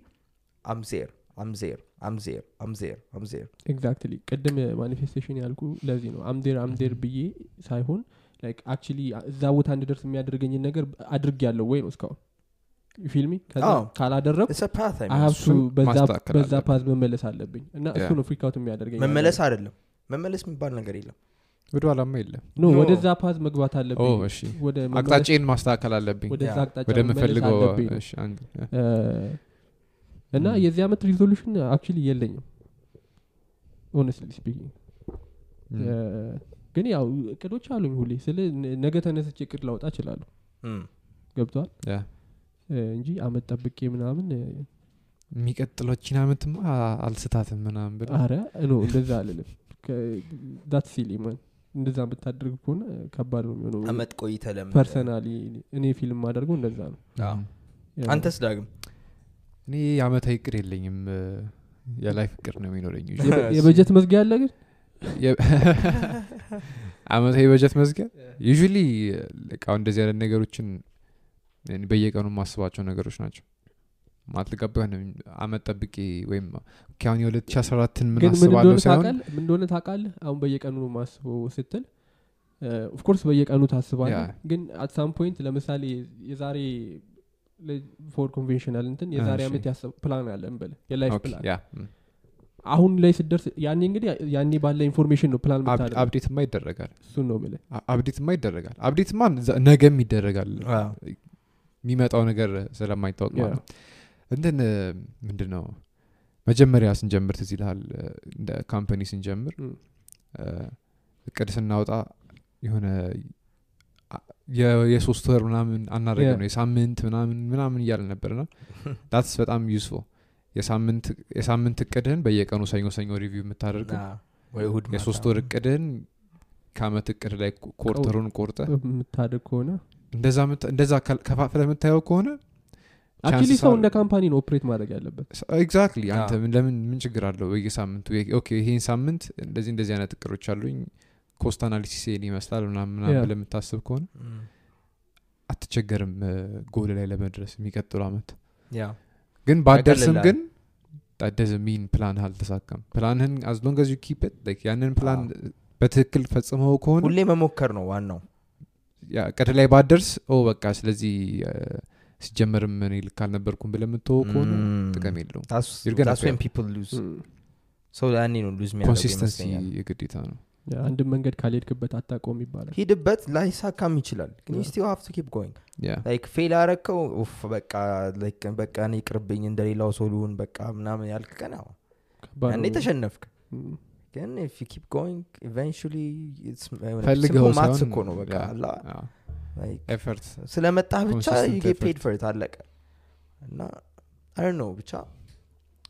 I'm there I'm there I'm there I'm there I'm there. exactly ቅድም manifestation ያልኩ ለዚህ ነው። I'm there I'm there ብዬ ሳይሆን like actually እዛ ቦታ እንድደርስ የሚያደርገኝን ነገር አድርግ ያለው ወይ ነው እስካሁን? feel me ከዛ አዎ። ካላደረግ በዛ path መመለስ አለብኝ እና እሱ. ነው freak out የሚያደርገኝ መመለስ አይደለም። መመለስ የሚባል ነገር የለም። ወደ ኋላማ የለም no. ወደዛ path መግባት አለብኝ። መመለስ- አቅጣጫን ማስተካከል አለብኝ። ወደዛ. አቅጣጫ እ፣ እና Mm. የዚህ ዓመት resolution actually የለኝም honestly speaking. ግን ያው እቅዶች አሉኝ ሁሌ። ስለ ነገ ተነስቼ እቅድ ላውጣ እችላለሁ. ገብቷል? እንጂ አመት ጠብቄ ምናምን ቺን አመትማ አል start ም ምናምን ብለ አረ no እንደዛ አልልም። that's silly man እንደዛ የምታደርግ ከሆነ ከባድ ነው የሚሆነው። አመት ቆይተ ለምን? personally እኔ ፊልም ማደርገው እንደዛ ነው። አንተስ ዳግም? እኔ አመታዊ እቅድ የለኝም። የ life እቅድ ነው የሚኖረኝ የበጀት መዝጊያ አለ ግን አመታዊ በጀት መዝጊያ? usually አሁን እንደዚህ አይነት ነገሮችን በየቀኑ የማስባቸው ነገሮች ናቸው። ሆነ አመት ጠብቄ ወይም ምን አስባለሁ እንደሆነ ሳይሆን እንደሆነ ታውቃለህ? አሁን በየቀኑ ነው ማስበው ስትል ኦፍኮርስ በየቀኑ ታስባለ ግን አት ሳም ፖይንት ለምሳሌ የዛሬ ፎር ኮንቬንሽናል እንትን የዛሬ አመት ፕላን አለ እንበል የላይፍ ፕላን አሁን ላይ ስደርስ ያኔ እንግዲህ ያኔ ባለ ኢንፎርሜሽን ነው ፕላን አብዴትማ ይደረጋል። እሱን ነው አ- አብዴትማ ይደረጋል። አብዴትማ ነገም ይደረጋል። የሚመጣው ነገር ስለማይታወቅ ማለት ነው። እንትን ምንድን ነው መጀመሪያ ስንጀምር ትዝ ይልሃል እንደ ካምፓኒ ስንጀምር እቅድ ስናወጣ የሆነ የሶስት ወር ምናምን አናደረገ Yeah. ነው የሳምንት ምናምን ምናምን እያለ ነበር ና that's በጣም useful የሳምንት እቅድህን በየቀኑ ሰኞ ሰኞ review የምታደርገው? የሶስት ወር እቅድህን ከአመት እቅድ ላይ quarter ኡን ቆርጠ የምታደርግ ከሆነ? እንደዛ ከፋፍለ የምታየው ከሆነ actually ሰው እንደ company ነው operate ማድረግ ያለበት። exactly አንተ ለምን ምን ችግር አለው በየሳምንቱ? Okay ይሄን ሳምንት እንደዚህ እንደዚህ አይነት እቅዶች አሉኝ cost analysis ይሄን ይመስላል ምናምን ምናምን Yeah. ብለህ የምታስብ ከሆነ ም። አትቸገርም ጎል ላይ ለመድረስ የሚቀጥሉ አመት። ያ ግን ባደርስም ግን mean plan አልተሳካም። plan ህን as long you keep ያንን ፕላን በትክክል ፈጽመው ከሆነ ሁሌ መሞከር ነው ዋናው። ቀድ ላይ ባደርስ oh በቃ ስለዚህ ሲጀመርም እኔ ልክ አልነበርኩም ብለህ የምትወው ከሆነ. ጥቅም የለውም። ያኔ ነው ነው አንድን መንገድ ካልሄድክበት አታቆም ይባላል ሂድበት ላይሳካም ይችላል ግን. ስቲል ሀቭ ቱ ኪፕ ጎይንግ ላይክ ፌል ያረከው ኡፍ በቃ like በቃ እኔ ቅርብኝ እንደሌላው ሶሉን በቃ ምናምን ያልክ ቀን ያኔ ነው። ተሸነፍክ ግን if you keep going eventually it's ፈልገው simple maths ሳይሆን እኮ ነው በቃ አላ like effort ስለመጣህ ብቻ Consistent you get effort. paid for it አለቀ እና I know ብቻ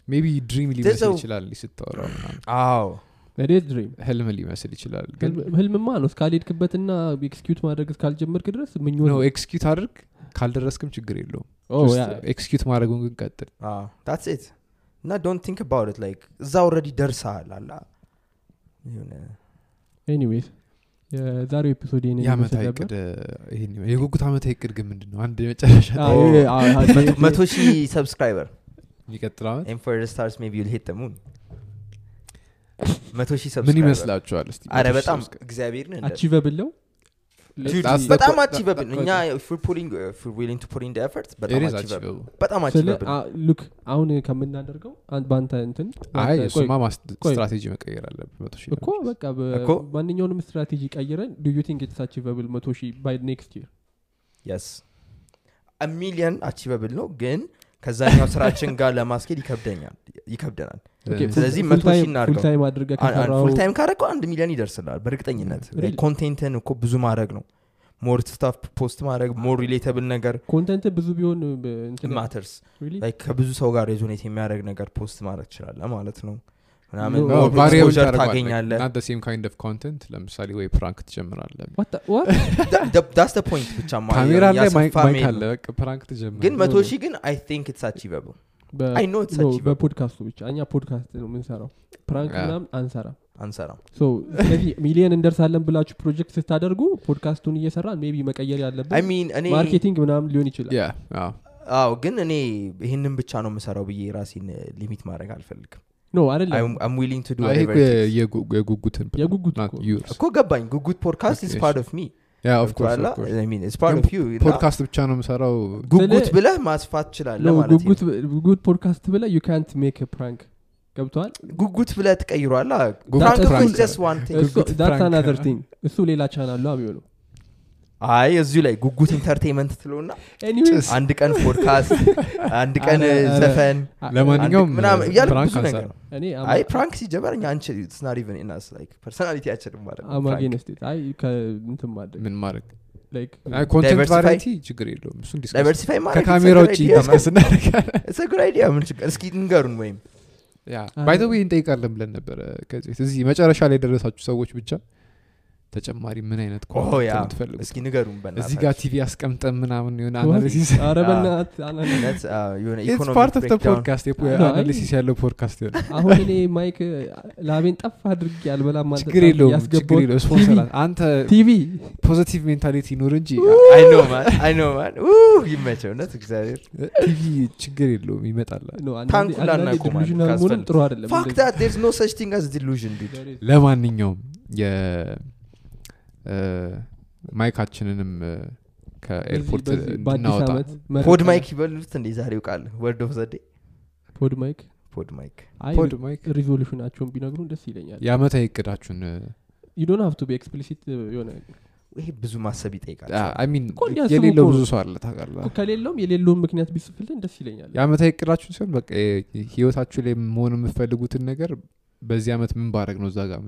maybe dream ሊመስል ይችላል ስታወራው ምናምን። አዎ dream. ህልም ሊመስል ይችላል ግን ህልም- ህልምማ ነው። እስካልሄድክበትና execute ማድረግ እስካልጀመርክ ድረስ ምኞት ነው። execute አድርግ ካልደረስክም ችግር የለውም። execute ማድረጉን ግን ቀጥል። that's it እና don't think about it like እዛ already ደርሰሃል አላ የሆነ ኤኒዌይስ የዛሬው ኤፒሶድ የጉጉት አመታዊ እቅድ ግን ምንድን ነው አንድ የመጨረሻ መቶ ሺህ ሰብስክራይበር የሚቀጥለው አመት መቶ ሺህ ምን ይመስላችኋል? አረ በጣም እግዚአብሔር the በጣም አቺቨብል እኛ in the effort It በጣም ሉክ አሁን ከምናደርገው በአንተ እንትን ስትራቴጂ መቀየር አለብን መቶ ሺህ እኮ ለመድረስ። በቃ ማንኛውንም ስትራቴጂ ቀይረን do you think it's achievable መቶ ሺህ by next year yes ሚሊየን achievable ነው ግን ከዛኛው ስራችን ጋር ለማስኬድ ይከብደናል። ስለዚህ መቶ ሺህ እናድርገው። full time አድርገ ከሰራው full time ካረገው አንድ ሚሊዮን ይደርስላል በእርግጠኝነት? content ን እኮ ብዙ ማድረግ ነው። more stuff post ማድረግ more relatable ነገር content ብዙ ቢሆን matters። ከብዙ ሰው ጋር resonate የሚያደርግ ነገር post ማድረግ ትችላለ ማለት ነው ምናምን No, No, more variable exposure ታደርገዋለህ። ታገኛለህ? Not the same kind of content? ለምሳሌ ወይ prank ትጀምራለህ? What the- what? that's point ብቻ ካሜራ ላይ mic አለ። prank ትጀምራለህ ግን መቶ. ሺህ ግን I think it's achievable በ- I know it's no, achievable. በፖድካስቱ ብቻ። እኛ ፖድካስት ነው የምንሰራው። prank. ምናምን አንሰራም። አንሰራም። so ስለዚህ ሚሊየን እንደርሳለን ብላችሁ ፕሮጀክት ስታደርጉ ፖድካስቱን እየሰራን maybe መቀየር ያለብን ማርኬቲንግ ምናምን ሊሆን ይችላል። አዎ ግን እኔ ይህንን ብቻ ነው የምሰራው ብዬ ራሴን ሊሚት ማድረግ አልፈልግም ኖ አይደለም. አም ዊሊንግ ቱ ዱ አይ እኮ የ- የጉ- የጉጉትን plan, የጉጉት not እኮ። yours. እኮ ገባኝ። ጉጉት ፖድካስት ኢስ Okay, ፓርት ኦፍ ሚ Yeah, of course, of course. ፓርት ኦፍ ዩ ፖድካስት ብቻ ነው የምሰራው። ጉጉት ስለ- ብለህ ማስፋት ትችላለ No, ማለት ጉጉት ጉጉት ፖድካስት ብለ ዩ ካንት ሜክ ፕራንክ ገብተዋል ጉጉት ብለህ ትቀይሯል ጉጉት ፕራንክ prank. ጀስት ዋን ቲንግ ጉጉት ዳትስ prank. አናዘር ቲንግ እሱ ሌላ ቻናል ነው የሚሆነው አይ እዚሁ ላይ ጉጉት ኢንተርቴንመንት ትለውና አንድ ቀን ፖድካስት አንድ ቀን ዘፈን ለማንኛውም ፕራንክ ብዙ ነገር አይ ፕራንክ ሲጀመር እኛ አንቺ ስናር ኢቨን ኢናስ ላይክ ፐርሶናሊቲ ያችልም ማለት ማድረግ ምን Diversify? ቫራይቲ ችግር የለውም። እሱን ከካሜራ ውጭ ዲስከስ ምን ችግር? እስኪ ንገሩን ወይም እንጠይቃለን ብለን ነበረ ከዚህ መጨረሻ ላይ የደረሳችሁ ሰዎች ብቻ ተጨማሪ ምን አይነት የምትፈልጉት? እስኪ ንገሩን እዚህ ጋር ቲቪ አስቀምጠን ምናምን የሆነ What? አናሊሲስ ያለው ፖድካስት ይሆነ አሁን እኔ ማይክ ላቤን ጠፍ አድርጌ አልበላም አልጠጣም ችግር የለውም ያስገባሁት ችግር የለውም። ቲቪ ስፖንሰር አንተ ቲቪ ፖዚቲቭ ሜንታሊቲ ኑር እንጂ አይ ኖ ማን አይ ኖ ማን ይመቸው እውነት እግዚአብሔር። ቲቪ ችግር የለውም ይመጣል። ነው ታንኩላ እናቁማለን ዲሉዥናል መሆንም ካስፈለገ። ጥሩ አይደለም። ፋክ ዳት ዴርስ ኖ such thing as delusion dude እንደዚህ። ለማንኛውም ማይካችንንም ከኤርፖርት ዓመት pod mic ይበሉት እንዴ ዛሬው ቃል? word of the day pod mic? pod mic። pod mic? resolution ኣቸውን ቢነግሩን ደስ ይለኛል። የአመታዊ እቅዳችሁን you don't have to be explicit የሆነ ይሄ ብዙ ማሰብ ይጠይቃል። የሌለው ብዙ ሰው አለ ታውቃለህ። ከሌለውም የሌለውን ምክንያት ቢጽፍልን ደስ ይለኛል። የአመታዊ እቅዳችሁን ሲሆን በቃ የ- ህይወታችሁ ላይ መሆን የምትፈልጉትን ነገር በዚህ አመት ምን ባረግ ነው እዛ ጋር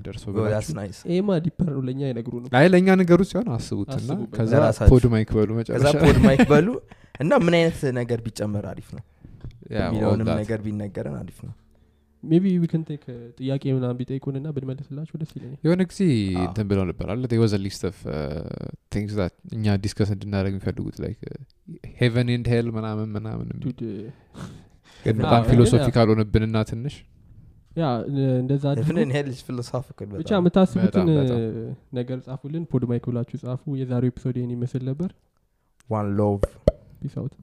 ይሄማ deeper ነው ለእኛ አይነግሩንም። ላይ ለእኛ ነገሩ ሲሆን አስቡትና ከዛ pod mic በሉ መጨረሻ pod mic በሉ እና ምን አይነት ነገር ቢጨመር አሪፍ ነው? የሚለውንም that. ነገር ቢነገረን አሪፍ ነው። maybe we can take ጥያቄ ምናምን ቢጠይቁንና ብንመልስላቸው ደስ ይለኛል። የሆነ ጊዜ እንትን ብለው ነበር አለ was a list of things that እኛ discuss እንድናደረግ የሚፈልጉት like heaven and hell ምናምን ምናምን ግን አዎ, በጣም ግን philosophical ሆነብንና ትንሽ እንደዛ ብቻ የምታስቡትን ነገር ጻፉልን። pod mic ብላችሁ ጻፉ። የዛሬው episode ይህን ይመስል ነበር። one love peace out